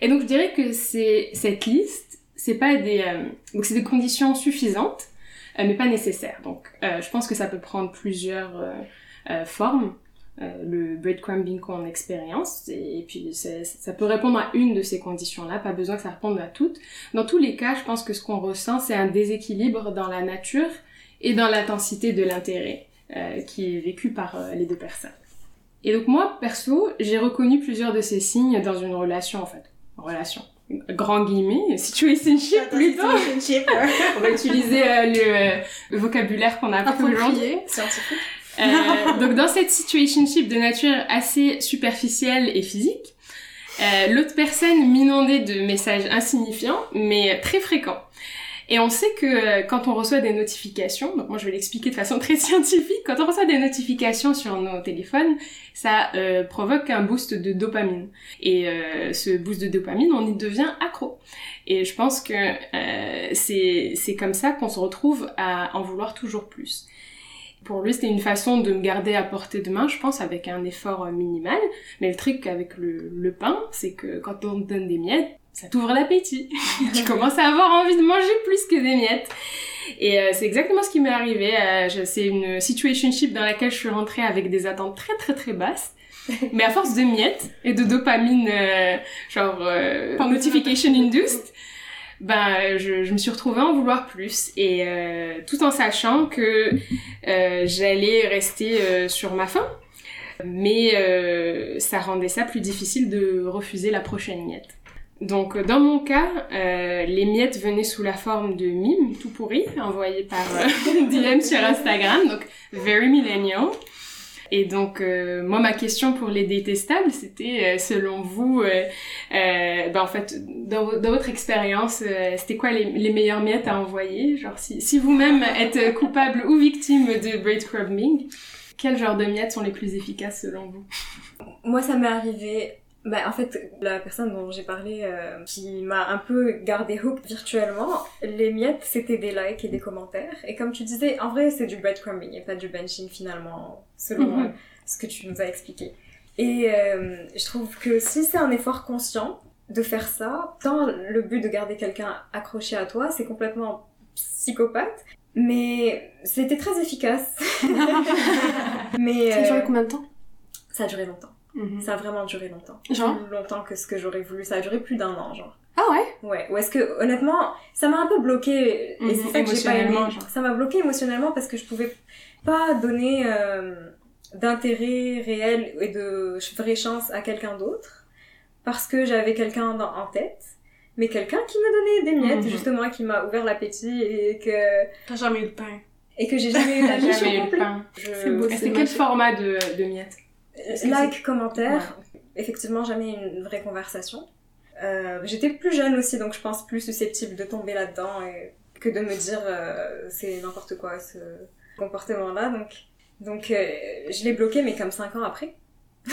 Et donc je dirais que c'est cette liste, c'est pas des euh, donc c'est des conditions suffisantes, euh, mais pas nécessaires. Donc euh, je pense que ça peut prendre plusieurs euh, euh, formes. euh, le breadcrumbing qu'on expérience et, et puis ça peut répondre à une de ces conditions-là, pas besoin que ça réponde à toutes. Dans tous les cas, je pense que ce qu'on ressent, c'est un déséquilibre dans la nature et dans l'intensité de l'intérêt qui est vécu par les deux personnes. Et donc moi, perso, j'ai reconnu plusieurs de ces signes dans une relation en fait. Relation. Grand guillemets, situationship plutôt. On va utiliser euh, le, le, vocabulaire qu'on a appris aujourd'hui. Scientifique. Euh, donc dans cette situationship de nature assez superficielle et physique, euh, l'autre personne m'inondait de messages insignifiants mais très fréquents. Et on sait que euh, quand on reçoit des notifications, donc moi je vais l'expliquer de façon très scientifique, quand on reçoit des notifications sur nos téléphones, ça euh, provoque un boost de dopamine. Et euh, ce boost de dopamine, on y devient accro. Et je pense que c'est comme ça qu'on se retrouve à en vouloir toujours plus. Pour lui, c'était une façon de me garder à portée de main, je pense, avec un effort minimal. Mais le truc avec le, pain, c'est que quand on donne des miettes, ça t'ouvre l'appétit. tu commences à avoir envie de manger plus que des miettes. Et euh, c'est exactement ce qui m'est arrivé. Euh, c'est une situationship dans laquelle je suis rentrée avec des attentes très très très basses. Mais à force de miettes et de dopamine, euh, genre euh, notification induced, ben je, je, me suis retrouvée à en vouloir plus et tout en sachant que j'allais rester sur ma faim mais ça rendait ça plus difficile de refuser la prochaine miette donc dans mon cas euh, les miettes venaient sous la forme de mimes tout pourris envoyés par DM sur Instagram donc very millennial. Et donc, euh, moi, ma question pour les détestables, c'était, euh, selon vous, euh, ben, en fait, dans, dans votre expérience, c'était quoi les, les, meilleures miettes à envoyer? Genre, si, si vous-même êtes coupable ou victime de breadcrumbing, quel genre de miettes sont les plus efficaces selon vous? Moi, ça m'est arrivé bah, en fait, la personne dont j'ai parlé, euh, qui m'a un peu gardé hook virtuellement, les miettes, c'était des likes et des commentaires. Et comme tu disais, en vrai, c'est du breadcrumbing et pas du benching finalement, selon mm -hmm. ce que tu nous as expliqué. Et euh, je trouve que si c'est un effort conscient de faire ça, dans le but de garder quelqu'un accroché à toi, c'est complètement psychopathe. Mais c'était très efficace. Mais, ça a duré combien de temps? Ça a duré longtemps. -hmm. Ça a vraiment duré longtemps. Genre Plus longtemps que ce que j'aurais voulu. Ça a duré plus d'un an, genre. Ah ouais Ouais. Ou est-ce que, honnêtement, ça m'a un peu bloqué. Mm -hmm. Et c'est ça que j'ai pas aimé. Genre. Ça m'a bloqué émotionnellement parce que je pouvais pas donner euh, d'intérêt réel et de vraie chance à quelqu'un d'autre. Parce que j'avais quelqu'un en tête. Mais quelqu'un qui me donnait des miettes, mm -hmm. justement, qui m'a ouvert l'appétit et que... T'as jamais eu de pain. Et que j'ai jamais eu jamais eu de pain. Je... C'est beau. C'est quel format de, de miettes like, commentaire, ouais. effectivement jamais une vraie conversation. Euh, J'étais plus jeune aussi, donc je pense plus susceptible de tomber là-dedans et que de me dire euh, c'est n'importe quoi ce comportement-là. Donc, donc euh, je l'ai bloqué, mais comme 5 ans après.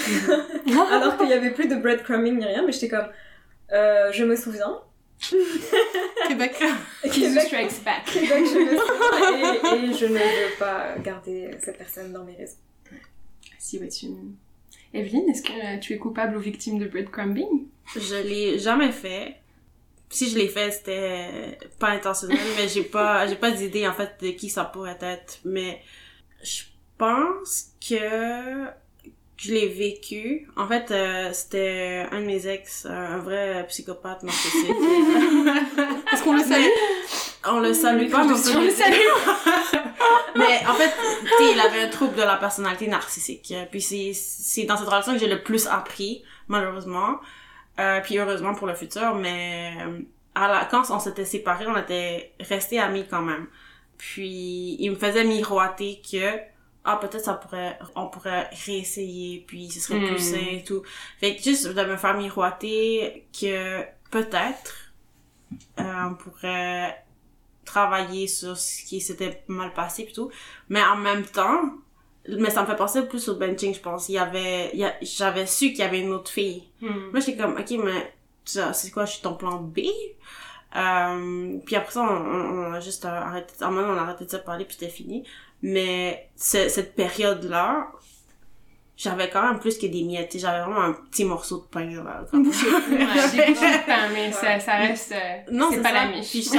Alors qu'il y avait plus de breadcrumbing ni rien, mais j'étais comme je me souviens. Québec. Québec strikes back. Québec, je me souviens et, et je ne veux pas garder cette personne dans mes réseaux. Si ouais, tu... Evelyne, est-ce que tu es coupable ou victime de breadcrumbing? Je l'ai jamais fait. Si je l'ai fait, c'était pas intentionnel, mais j'ai pas, j'ai pas d'idée, en fait, de qui ça pourrait être. Mais je pense que je l'ai vécu. En fait, euh, c'était un de mes ex, un vrai psychopathe narcissique. Est-ce qu'on le salue? On le salue pas, mais on le salue. mais en fait, tu sais, il avait un trouble de la personnalité narcissique. Puis c'est, c'est dans cette relation que j'ai le plus appris, malheureusement. Euh, puis heureusement pour le futur, mais à la, quand on s'était séparés, on était restés amis quand même. Puis il me faisait miroiter que ah peut-être ça pourrait on pourrait réessayer puis ce serait mm. plus sain et tout. Fait que juste de me faire miroiter que peut-être euh, on pourrait travailler sur ce qui s'était mal passé pis tout. Mais en même temps, mais ça me fait penser plus au benching, je pense. Il y avait, il y a, j'avais su qu'il y avait une autre fille. Hmm. Moi, j'étais comme, ok, mais c'est quoi, je suis ton plan B? Euh, puis après ça, on, on, a juste arrêté, en même on a arrêté de se parler puis c'était fini. Mais cette période-là, j'avais quand même plus que des miettes. J'avais vraiment un petit morceau de pain, là. Comme... ouais, bouchées de pain, mais ça, ça reste... Euh, non, c'est pas ça. la miche. Puis.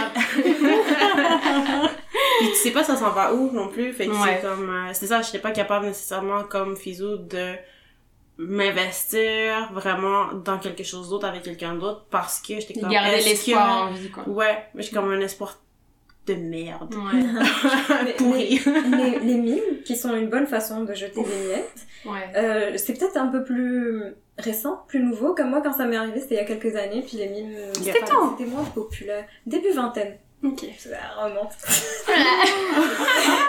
Puis tu sais pas ça s'en va où non plus. Fait que ouais. c'est comme... Euh, c'est ça, j'étais pas capable nécessairement comme Fizou de m'investir vraiment dans quelque chose d'autre avec quelqu'un d'autre parce que j'étais comme... Garder l'espoir en vie, quoi. Ouais, mais j'ai comme un espoir de merde. Ouais. Pourri. Les, les, mimes, qui sont une bonne façon de jeter des miettes, Ouais. euh, c'est peut-être un peu plus récent, plus nouveau. Comme moi, quand ça m'est arrivé, c'était il y a quelques années, puis les mimes... C'était quand C'était moins populaire. Début vingtaine. Ok. Ça remonte.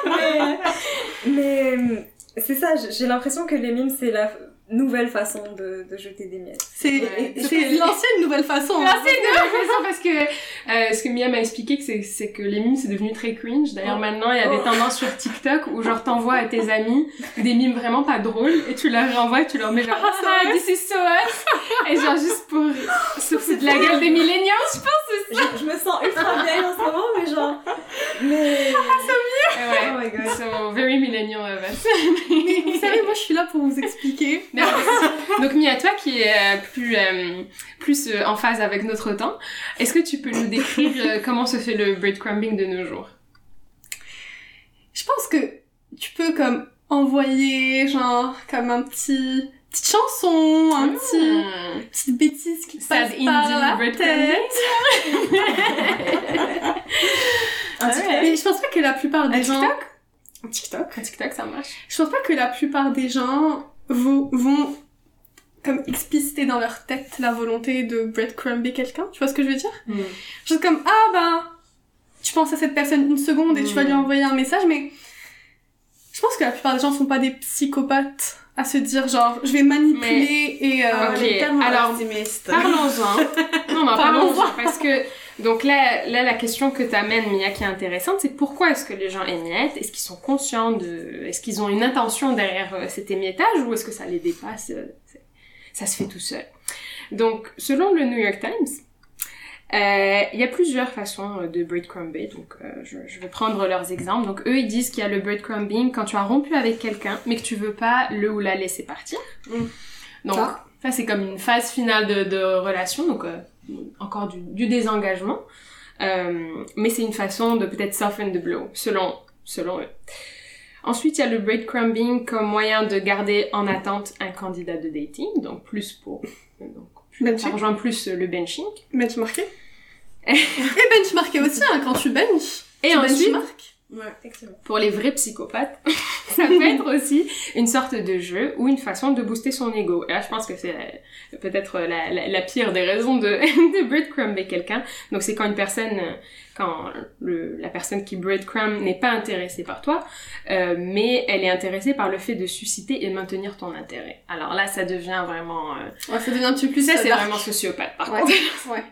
mais mais euh, c'est ça, j'ai l'impression que les mimes, c'est la nouvelle façon de, de jeter des miettes. C'est Ouais. l'ancienne nouvelle façon. Là, c'est de la façon parce que euh, ce que Mia m'a expliqué c'est c'est que les mimes c'est devenu très cringe. D'ailleurs Oh. maintenant il y a des Oh. tendances sur TikTok où genre t'envoies à tes amis des mimes vraiment pas drôles et tu leur renvoies et tu leur mets genre ah, this is so us et genre juste pour se foutre de la gueule des millennials je pense. Je, je me sens ultra vieille en ce moment, mais genre... Mais... Ouais. Oh my god. So very millennial of us. Mais vous savez, moi je suis là pour vous expliquer. Donc Mia, toi qui es euh, plus euh, plus euh, en phase avec notre temps, est-ce que tu peux nous décrire comment se fait le breadcrumbing de nos jours? Je pense que tu peux comme envoyer genre comme un petit petite chanson, un petit Hmm. petite bêtise qui passe par la tête. Un TikTok Mais je pense pas que la plupart Un des gens TikTok? Un TikTok. Un TikTok, ça marche. Je pense pas que la plupart des gens vont, vont comme expliciter dans leur tête la volonté de breadcrumber quelqu'un. Tu vois ce que je veux dire? Juste comme ah ben tu penses à cette personne une seconde et tu vas lui Mm. envoyer un message, mais je pense que la plupart des gens sont pas des psychopathes à se dire genre je vais manipuler et euh, Ok, On est tellement alors. Parlons-en. Non, non, Parlons-en. parlons-en. Parce que, donc là, là, la question que t'amènes, Mia, qui est intéressante, c'est pourquoi est-ce que les gens émiettent Est-ce qu'ils sont conscients de... Est-ce qu'ils ont une intention derrière euh, cet émiettage ou est-ce que ça les dépasse euh, Ça se fait tout seul? Donc, selon le New York Times, euh, il y a plusieurs façons de breadcrumber, donc euh, je, je vais prendre leurs exemples. Donc eux, ils disent qu'il y a le breadcrumbing quand tu as rompu avec quelqu'un, mais que tu veux pas le ou la laisser partir. Mm. Donc Ça. ça, c'est comme une phase finale de, de relation, donc euh, encore du, du désengagement. Euh, mais c'est une façon de peut-être soften the blow, selon, selon eux. Ensuite, il y a le breadcrumbing comme moyen de garder en attente un candidat de dating, donc plus pour... Donc, plus- ça Benching. rejoint plus le benching. benchmarker. et benchmarker aussi hein, quand tu bench. Et tu ensuite, benchmark. Ouais. Pour les vrais psychopathes, ça peut être aussi une sorte de jeu ou une façon de booster son ego. Et là, je pense que c'est euh, peut-être la, la, la pire des raisons de, de breadcrumber quelqu'un. Donc, c'est quand une personne, euh, quand le, la personne qui breadcrumb n'est pas intéressée par toi, euh, mais elle est intéressée par le fait de susciter et maintenir ton intérêt. Alors là, ça devient vraiment... euh, Ouais, ça devient plus ça, c'est vraiment sociopathe, par Ouais. contre. ouais.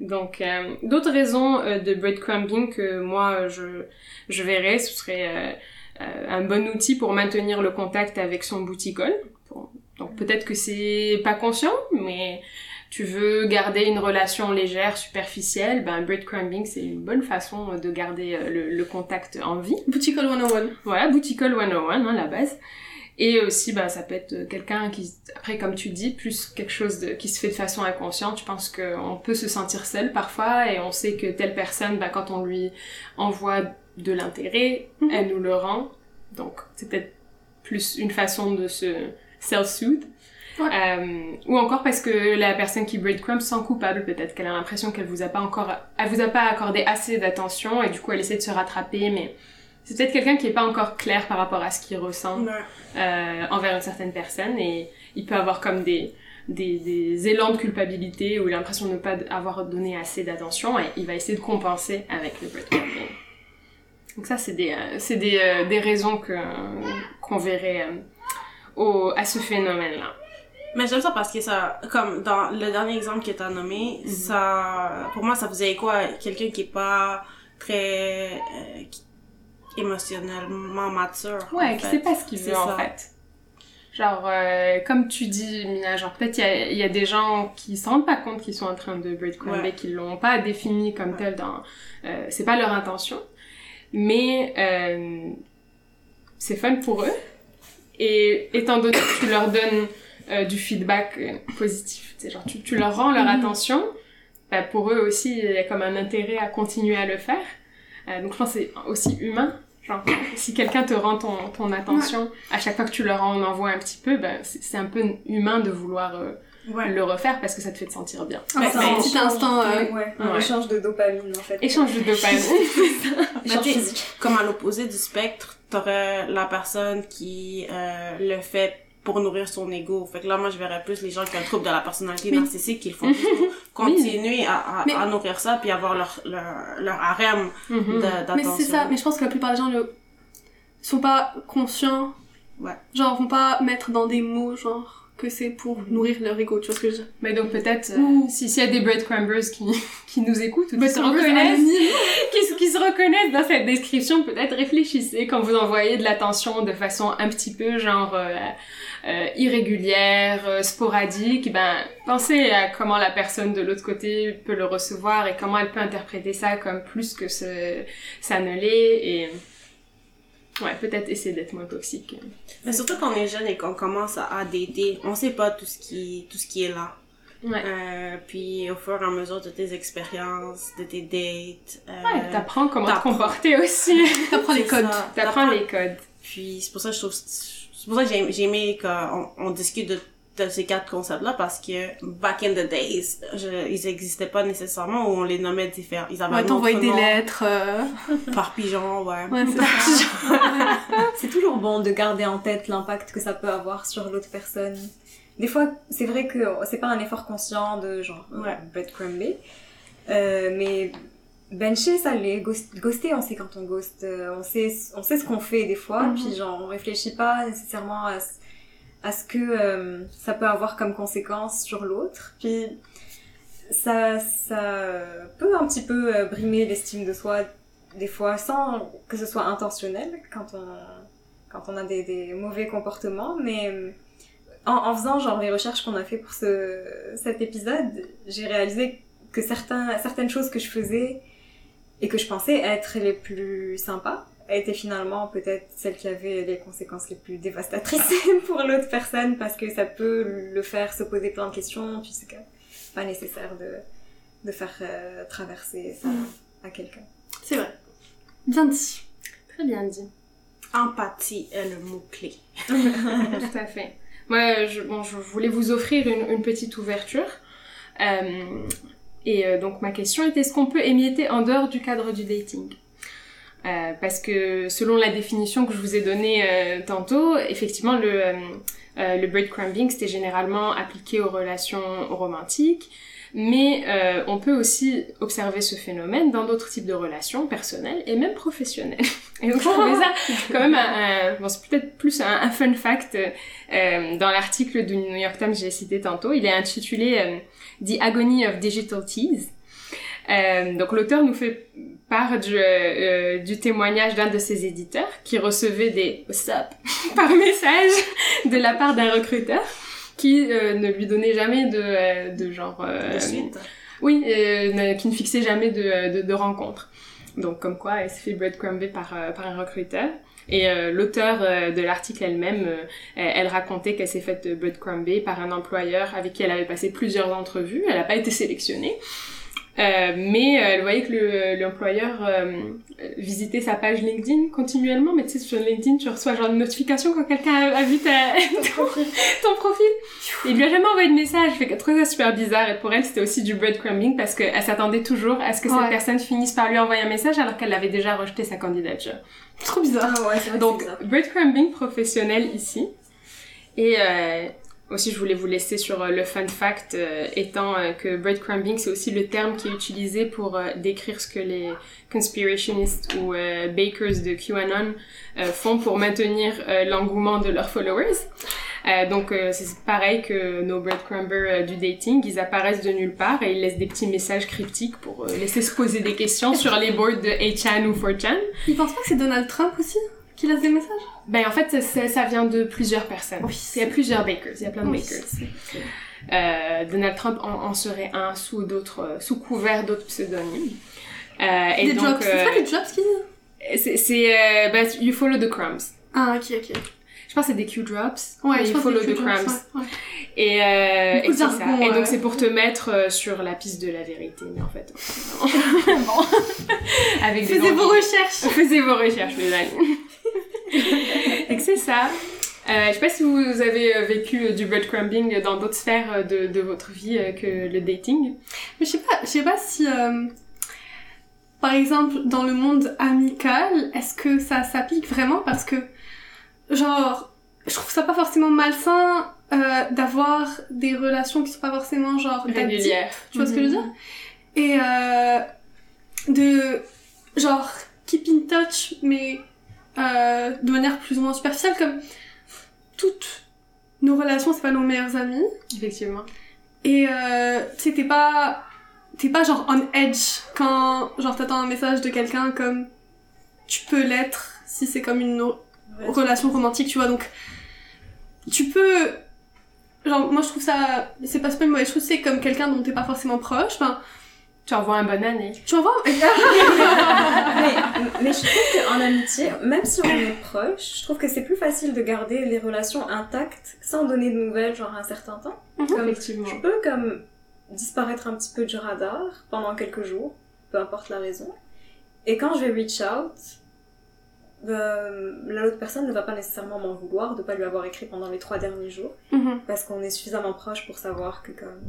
Donc, euh, d'autres raisons euh, de breadcrumbing que moi je, je verrais, ce serait euh, euh, un bon outil pour maintenir le contact avec son bouticole. Pour- Donc, peut-être que c'est pas conscient, mais tu veux garder une relation légère, superficielle, ben breadcrumbing c'est une bonne façon de garder le, le contact en vie. Bouticole 101. Voilà, Bouticole 101, hein, la base. Et aussi, bah, ça peut être quelqu'un qui, après, comme tu dis, plus quelque chose de, qui se fait de façon inconsciente. Je pense qu'on peut se sentir seul parfois et on sait que telle personne, bah, quand on lui envoie de l'intérêt, Mhm. elle nous le rend. Donc, c'est peut-être plus une façon de se self-soothe. Ouais. Euh, ou encore parce que la personne qui breadcrumb se sent coupable, peut-être qu'elle a l'impression qu'elle vous a pas encore, elle vous a pas accordé assez d'attention et du coup elle essaie de se rattraper, mais c'est peut-être quelqu'un qui est pas encore clair par rapport à ce qu'il ressent Ouais. euh, envers une certaine personne et il peut avoir comme des, des, des élans de culpabilité ou l'impression de ne pas avoir donné assez d'attention et il va essayer de compenser avec le breadcrumbing. Donc ça, c'est des, euh, c'est des, euh, des raisons qu'on verrait euh, au, à ce phénomène-là. Mais j'aime ça parce que ça, comme dans le dernier exemple que t'as nommé, Mhm. ça, pour moi, ça faisait quoi quelqu'un qui est pas très euh, qui- émotionnellement mature. Ouais, qui sait pas ce qu'il veut en fait. Genre, euh, comme tu dis, Mina, genre peut-être il y y a des gens qui se rendent pas compte qu'ils sont en train de breadcrumber, Ouais. qu'ils l'ont pas défini comme Ouais. tel dans... Euh, c'est pas leur intention, mais euh, c'est fun pour eux. Et étant donné que tu leur donnes euh, du feedback positif, genre tu, tu leur rends leur Mhm. attention, bah, pour eux aussi, il y a comme un intérêt à continuer à le faire. Donc je pense que c'est aussi humain. Genre, si quelqu'un te rend ton, ton attention, à chaque fois que tu leur en envoies un petit peu, ben, c'est un peu humain de vouloir euh, le refaire parce que ça te fait te sentir bien. Ah, c'est un petit instant, euh, ouais, un échange de dopamine en fait. Échange de dopamine. échange physique. Comme à l'opposé du spectre, t'aurais la personne qui euh, le fait pour nourrir son ego. Fait que là, moi, je verrais plus les gens qui ont un trouble de la personnalité narcissique qui le font continuer à, à, nourrir ça puis avoir leur, leur, leur harem mm d'attention. Mais c'est ça. Mais je pense que la plupart des gens ne sont pas conscients. Ouais. Genre, vont pas mettre dans des mots, genre que c'est pour nourrir leur ego, tu vois ce que je veux dire. Mais donc peut-être, euh, si s'il y a des breadcrumbers qui, qui nous écoutent ou qui se, reconnaissent, qui, qui, se reconnaissent dans cette description, peut-être réfléchissez quand vous envoyez de l'attention de façon un petit peu genre euh, euh, irrégulière, euh, sporadique, ben pensez à comment la personne de l'autre côté peut le recevoir et comment elle peut interpréter ça comme plus que ce, ça ne l'est et Ouais, peut-être essayer d'être moins toxique. Mais surtout quand on est jeune et qu'on commence à, dater, on sait pas tout ce qui, tout ce qui est là. Ouais. Euh, puis au fur et à mesure de tes expériences, de tes dates. Euh, ouais, t'apprends comment te comporter aussi. t'apprends les codes. T'apprends les codes. Puis c'est pour ça que je trouve, c'est pour ça que j'ai aimé qu'on on discute de de ces quatre concepts-là parce que back in the days, je, ils existaient pas nécessairement ou on les nommait différents. Ils avaient ouais, t'envoyais des lettres. Euh... Par pigeon, ouais. ouais c'est toujours bon de garder en tête l'impact que ça peut avoir sur l'autre personne. Des fois, c'est vrai que c'est pas un effort conscient de genre ouais. breadcrumber, euh, mais bencher ça l'est ghoster on sait quand on ghost euh, on sait on sait ce qu'on fait des fois mm -hmm. puis genre on réfléchit pas nécessairement à à ce que euh, ça peut avoir comme conséquence sur l'autre. Puis ça, ça peut un petit peu euh, brimer l'estime de soi des fois sans que ce soit intentionnel quand on, quand on a des, mauvais comportements. Mais en, en, faisant genre les recherches qu'on a fait pour ce, cet épisode, j'ai réalisé que certains, certaines choses que je faisais et que je pensais être les plus sympas a été finalement peut-être celle qui avait les conséquences les plus dévastatrices pour l'autre personne parce que ça peut le faire se poser plein de questions puis c'est pas nécessaire de, de faire euh, traverser ça mmh. à quelqu'un. C'est vrai. Bien dit. Très bien dit. Empathie est le mot-clé. Tout à fait. Moi, je, bon, je voulais vous offrir une, une petite ouverture. Euh, et euh, donc ma question était est-ce qu'on peut émietter en dehors du cadre du dating? Euh, parce que selon la définition que je vous ai donnée euh, tantôt, effectivement, le, euh, euh le breadcrumbing, c'était généralement appliqué aux relations romantiques, mais euh, on peut aussi observer ce phénomène dans d'autres types de relations personnelles et même professionnelles. Et donc je trouvais ça quand même un, bon c'est peut-être plus un, un, fun fact euh, dans l'article du New York Times que j'ai cité tantôt. Il est intitulé The Agony of Digital Tease. Euh, donc l'auteur nous fait part du, euh, du témoignage d'un de ses éditeurs qui recevait des WhatsApp par message de la part d'un recruteur qui euh, ne lui donnait jamais de, euh, de genre... de suite. Oui, qui ne fixait jamais de, de, de rencontre. Donc comme quoi, elle s'est fait breadcrumber par, par un recruteur. Et euh, l'auteur euh, de l'article elle-même, euh, elle racontait qu'elle s'est faite breadcrumber par un employeur avec qui elle avait passé plusieurs entrevues. Elle n'a pas été sélectionnée. Euh, mais euh, elle voyait que l'employeur euh, visitait sa page LinkedIn continuellement. Mais tu sais, sur LinkedIn, tu reçois genre une notification quand quelqu'un a, vu ta, ton, ton, profil. Et il lui a jamais envoyé de message. Fait que ça super bizarre. Et pour elle, c'était aussi du breadcrumbing parce qu'elle s'attendait toujours à ce que cette personne finisse par lui envoyer un message alors qu'elle avait déjà rejeté sa candidature. Trop bizarre. Ah ouais, Donc, breadcrumbing professionnel ici. Et euh, aussi, je voulais vous laisser sur euh, le fun fact, euh, étant euh, que breadcrumbing, c'est aussi le terme qui est utilisé pour euh, décrire ce que les conspirationnistes ou bakers de QAnon font pour maintenir l'engouement de leurs followers. donc, c'est pareil que nos breadcrumbers du dating, ils apparaissent de nulle part et ils laissent des petits messages cryptiques pour laisser se poser des questions sur les boards de 8chan ou 4chan. Ils pensent pas que c'est Donald Trump aussi qui laisse des messages? Ben en fait, ça vient de plusieurs personnes. Oui, il y a plusieurs bakers, il y a plein de bakers. Euh, Donald Trump en, en, serait un sous d'autres, sous couvert d'autres pseudonymes. Euh, et des donc, jobs, c'est pas des jobs qui C'est, euh, bah, you follow the crumbs. Ah ok ok. Je pense que c'est des Q-drops. Ouais, you follow the crumbs. Ouais, ouais. Et, euh, et, ça. bon, et donc c'est pour te mettre euh, sur la piste de la vérité, mais en fait. bon. Avec Faisez vos recherches. Faisez vos recherches, les amis. et que c'est ça. Euh, je sais pas si vous avez euh, vécu euh, du breadcrumbing dans d'autres sphères de, de votre vie que le dating. Mais je sais pas, je sais pas si, euh, par exemple, dans le monde amical, est-ce que ça s'applique vraiment? Parce que, genre, je trouve ça pas forcément malsain euh, d'avoir des relations qui sont pas forcément genre d'addicts, Régulière. Tu vois ce que je veux dire? Et de genre keep in touch, mais euh, de manière plus ou moins superficielle, comme toutes nos relations, c'est pas nos meilleurs amis. Effectivement. Et euh, tu sais, t'es pas, t'es pas genre on edge quand genre t'attends un message de quelqu'un comme tu peux l'être si c'est comme une relation romantique, tu vois. Donc tu peux, genre moi je trouve ça, c'est pas pas une mauvaise chose, c'est comme quelqu'un dont t'es pas forcément proche. Enfin, Tu envoies un bon année. tu vas voir. mais, mais je trouve qu'en amitié, même si on est proche, je trouve que c'est plus facile de garder les relations intactes sans donner de nouvelles, genre un certain temps. Comme Effectivement. je peux comme disparaître un petit peu du radar pendant quelques jours, peu importe la raison. Et quand je vais reach out, euh, l'autre personne ne va pas nécessairement m'en vouloir de pas lui avoir écrit pendant les trois derniers jours, Mhm. parce qu'on est suffisamment proche pour savoir que comme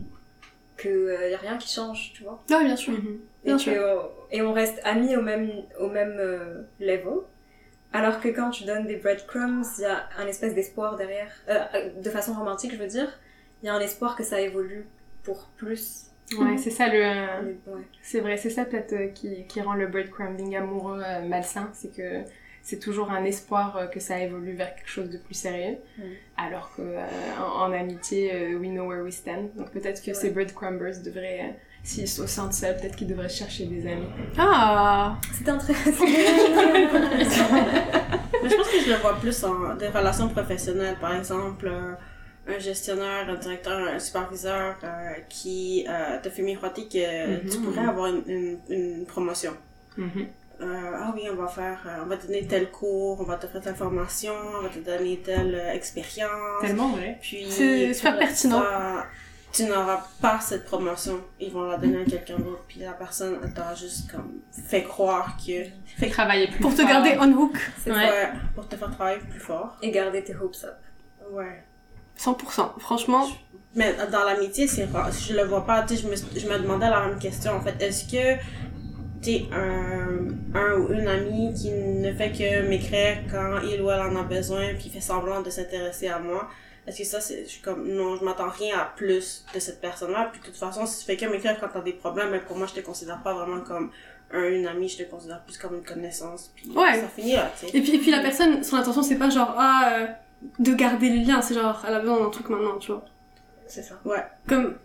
que euh, y a rien qui change, tu vois. Ouais, bien sûr. Mhm. Et, Bien que, sûr. euh, et on reste amis au même, au même euh, level. Alors que quand tu donnes des breadcrumbs, il y a un espèce d'espoir derrière. Euh, euh, de façon romantique, je veux dire. Il y a un espoir que ça évolue pour plus. Ouais, c'est ça le. Ouais. C'est vrai, c'est ça peut-être euh, qui, qui rend le breadcrumbing amoureux euh, malsain, c'est que c'est toujours un espoir euh, que ça évolue vers quelque chose de plus sérieux, Mm. alors que euh, en, en amitié, euh, we know where we stand. Donc peut-être que Ouais. ces breadcrumbers devraient, euh, s'ils se sentent seuls, peut-être qu'ils devraient chercher des amis. Ah. C'est un très... Mais je pense que je le vois plus en des relations professionnelles, par exemple, euh, un gestionnaire, un directeur, un superviseur euh, qui euh, te fait miroiter que tu Mhm. pourrais avoir une, une, une promotion. Mhm. Euh, ah oui, on va faire, euh, on va te donner tel cours, on va te faire telle formation, on va te donner telle euh, expérience. Tellement vrai. Puis C'est super pertinent. ça, tu n'auras pas cette promotion. Ils vont la donner à quelqu'un d'autre. Puis la personne, elle t'a juste comme fait croire que. Fait travailler plus Pour te garder on hook. C'est. Ouais, pour te faire travailler plus fort. Et garder tes hopes up. Ouais. 100%. Franchement. Mais dans l'amitié, c'est rare. Je le vois pas. Tu sais, je me, je me demandais la même question en fait. Est-ce que t'es un, un ou une amie qui ne fait que m'écrire quand il ou elle en a besoin puis fait semblant de s'intéresser à moi? Est-ce que ça, c'est, je suis comme, non, je m'attends rien à plus de cette personne-là. Puis de toute façon, si tu fais que m'écrire quand t'as des problèmes, mais pour moi, je te considère pas vraiment comme un, une amie, je te considère plus comme une connaissance. Puis Ouais. ça finit là, tu sais. Et puis, et puis la personne, son intention, c'est pas genre, ah, euh, de garder le lien, c'est genre, elle a besoin d'un truc maintenant, tu vois. C'est ça. Ouais. Comme,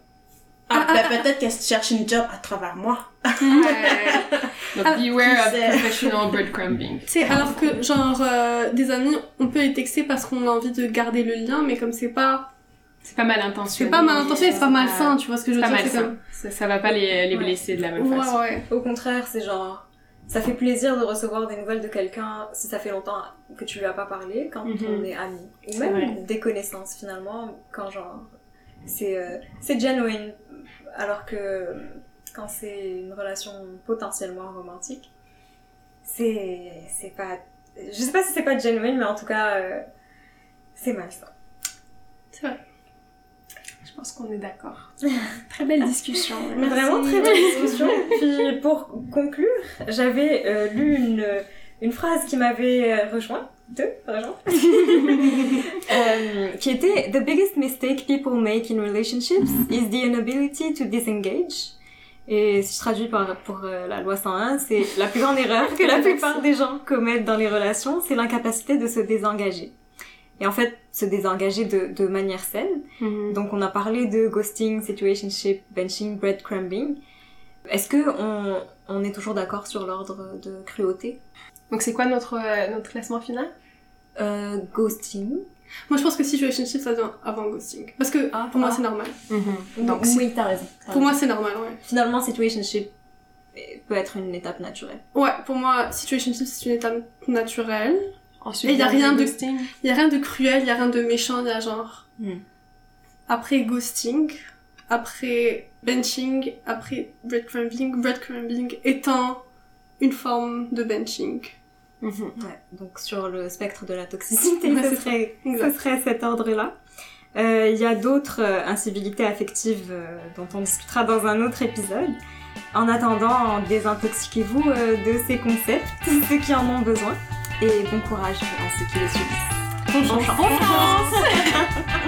Ah, Ah, ben peut-être qu'elle cherche une job à travers moi. Ouais. Donc beware of professional breadcrumbing. sais, alors que, genre, euh, des amis, on peut les texter parce qu'on a envie de garder le lien, mais comme c'est pas, C'est pas mal intentionné. c'est pas mal intentionné, c'est pas malsain, tu vois ce que je C'est veux pas dire, c'est malsain. Ça, ça va pas les, les Ouais. blesser de la même comme, façon. ouais, ouais. Au contraire, c'est genre... Ça fait plaisir de recevoir des nouvelles de quelqu'un si ça fait longtemps que tu lui as pas parlé, quand Mhm. on est amis. Ou C'est même des connaissances finalement, quand genre... C'est euh, c'est genuine. Alors que quand c'est une relation potentiellement romantique, c'est c'est pas... Je sais pas si c'est pas genuine, mais en tout cas, euh, c'est malsain. C'est vrai. Je pense qu'on est d'accord. Très belle discussion. Mais vraiment très belle discussion. Puis pour conclure, j'avais euh, lu une, une phrase qui m'avait euh, rejoint, deux rejoint, Euh, qui était The biggest mistake people make in relationships is the inability to disengage. Et si je traduis par, pour euh, la loi 101, c'est la plus grande erreur que la plupart des gens commettent dans les relations, c'est l'incapacité de se désengager. Et en fait, se désengager de, de manière saine. Mhm. Donc on a parlé de ghosting, situationship, benching, breadcrumbing. Est-ce que on, on est toujours d'accord sur l'ordre de cruauté? Donc c'est quoi notre, euh, notre classement final? Euh, Ghosting. Moi, je pense que situationship, ça vient avant ghosting. Parce que, Ah, pour moi, ah. c'est normal. Donc oui, t'as raison. Pour moi, c'est normal, ouais. finalement, situationship peut être une étape naturelle. Ouais, pour moi, situationship, c'est une étape naturelle. Ensuite, Et y a il rien de- ghosting. Il y a rien de cruel, il y a rien de méchant, il y a genre... Hmm. Après ghosting, après benching, après breadcrumbing, breadcrumbing étant une forme de benching. Mhm. Ouais, donc sur le spectre de la toxicité, Ouais, ce, serait, ce serait cet ordre-là. Euh, Il y a d'autres euh, incivilités affectives euh, dont on discutera dans un autre épisode. En attendant, désintoxiquez-vous euh, de ces concepts, ceux qui en ont besoin, et bon courage à ceux qui les subissent. Bonne chance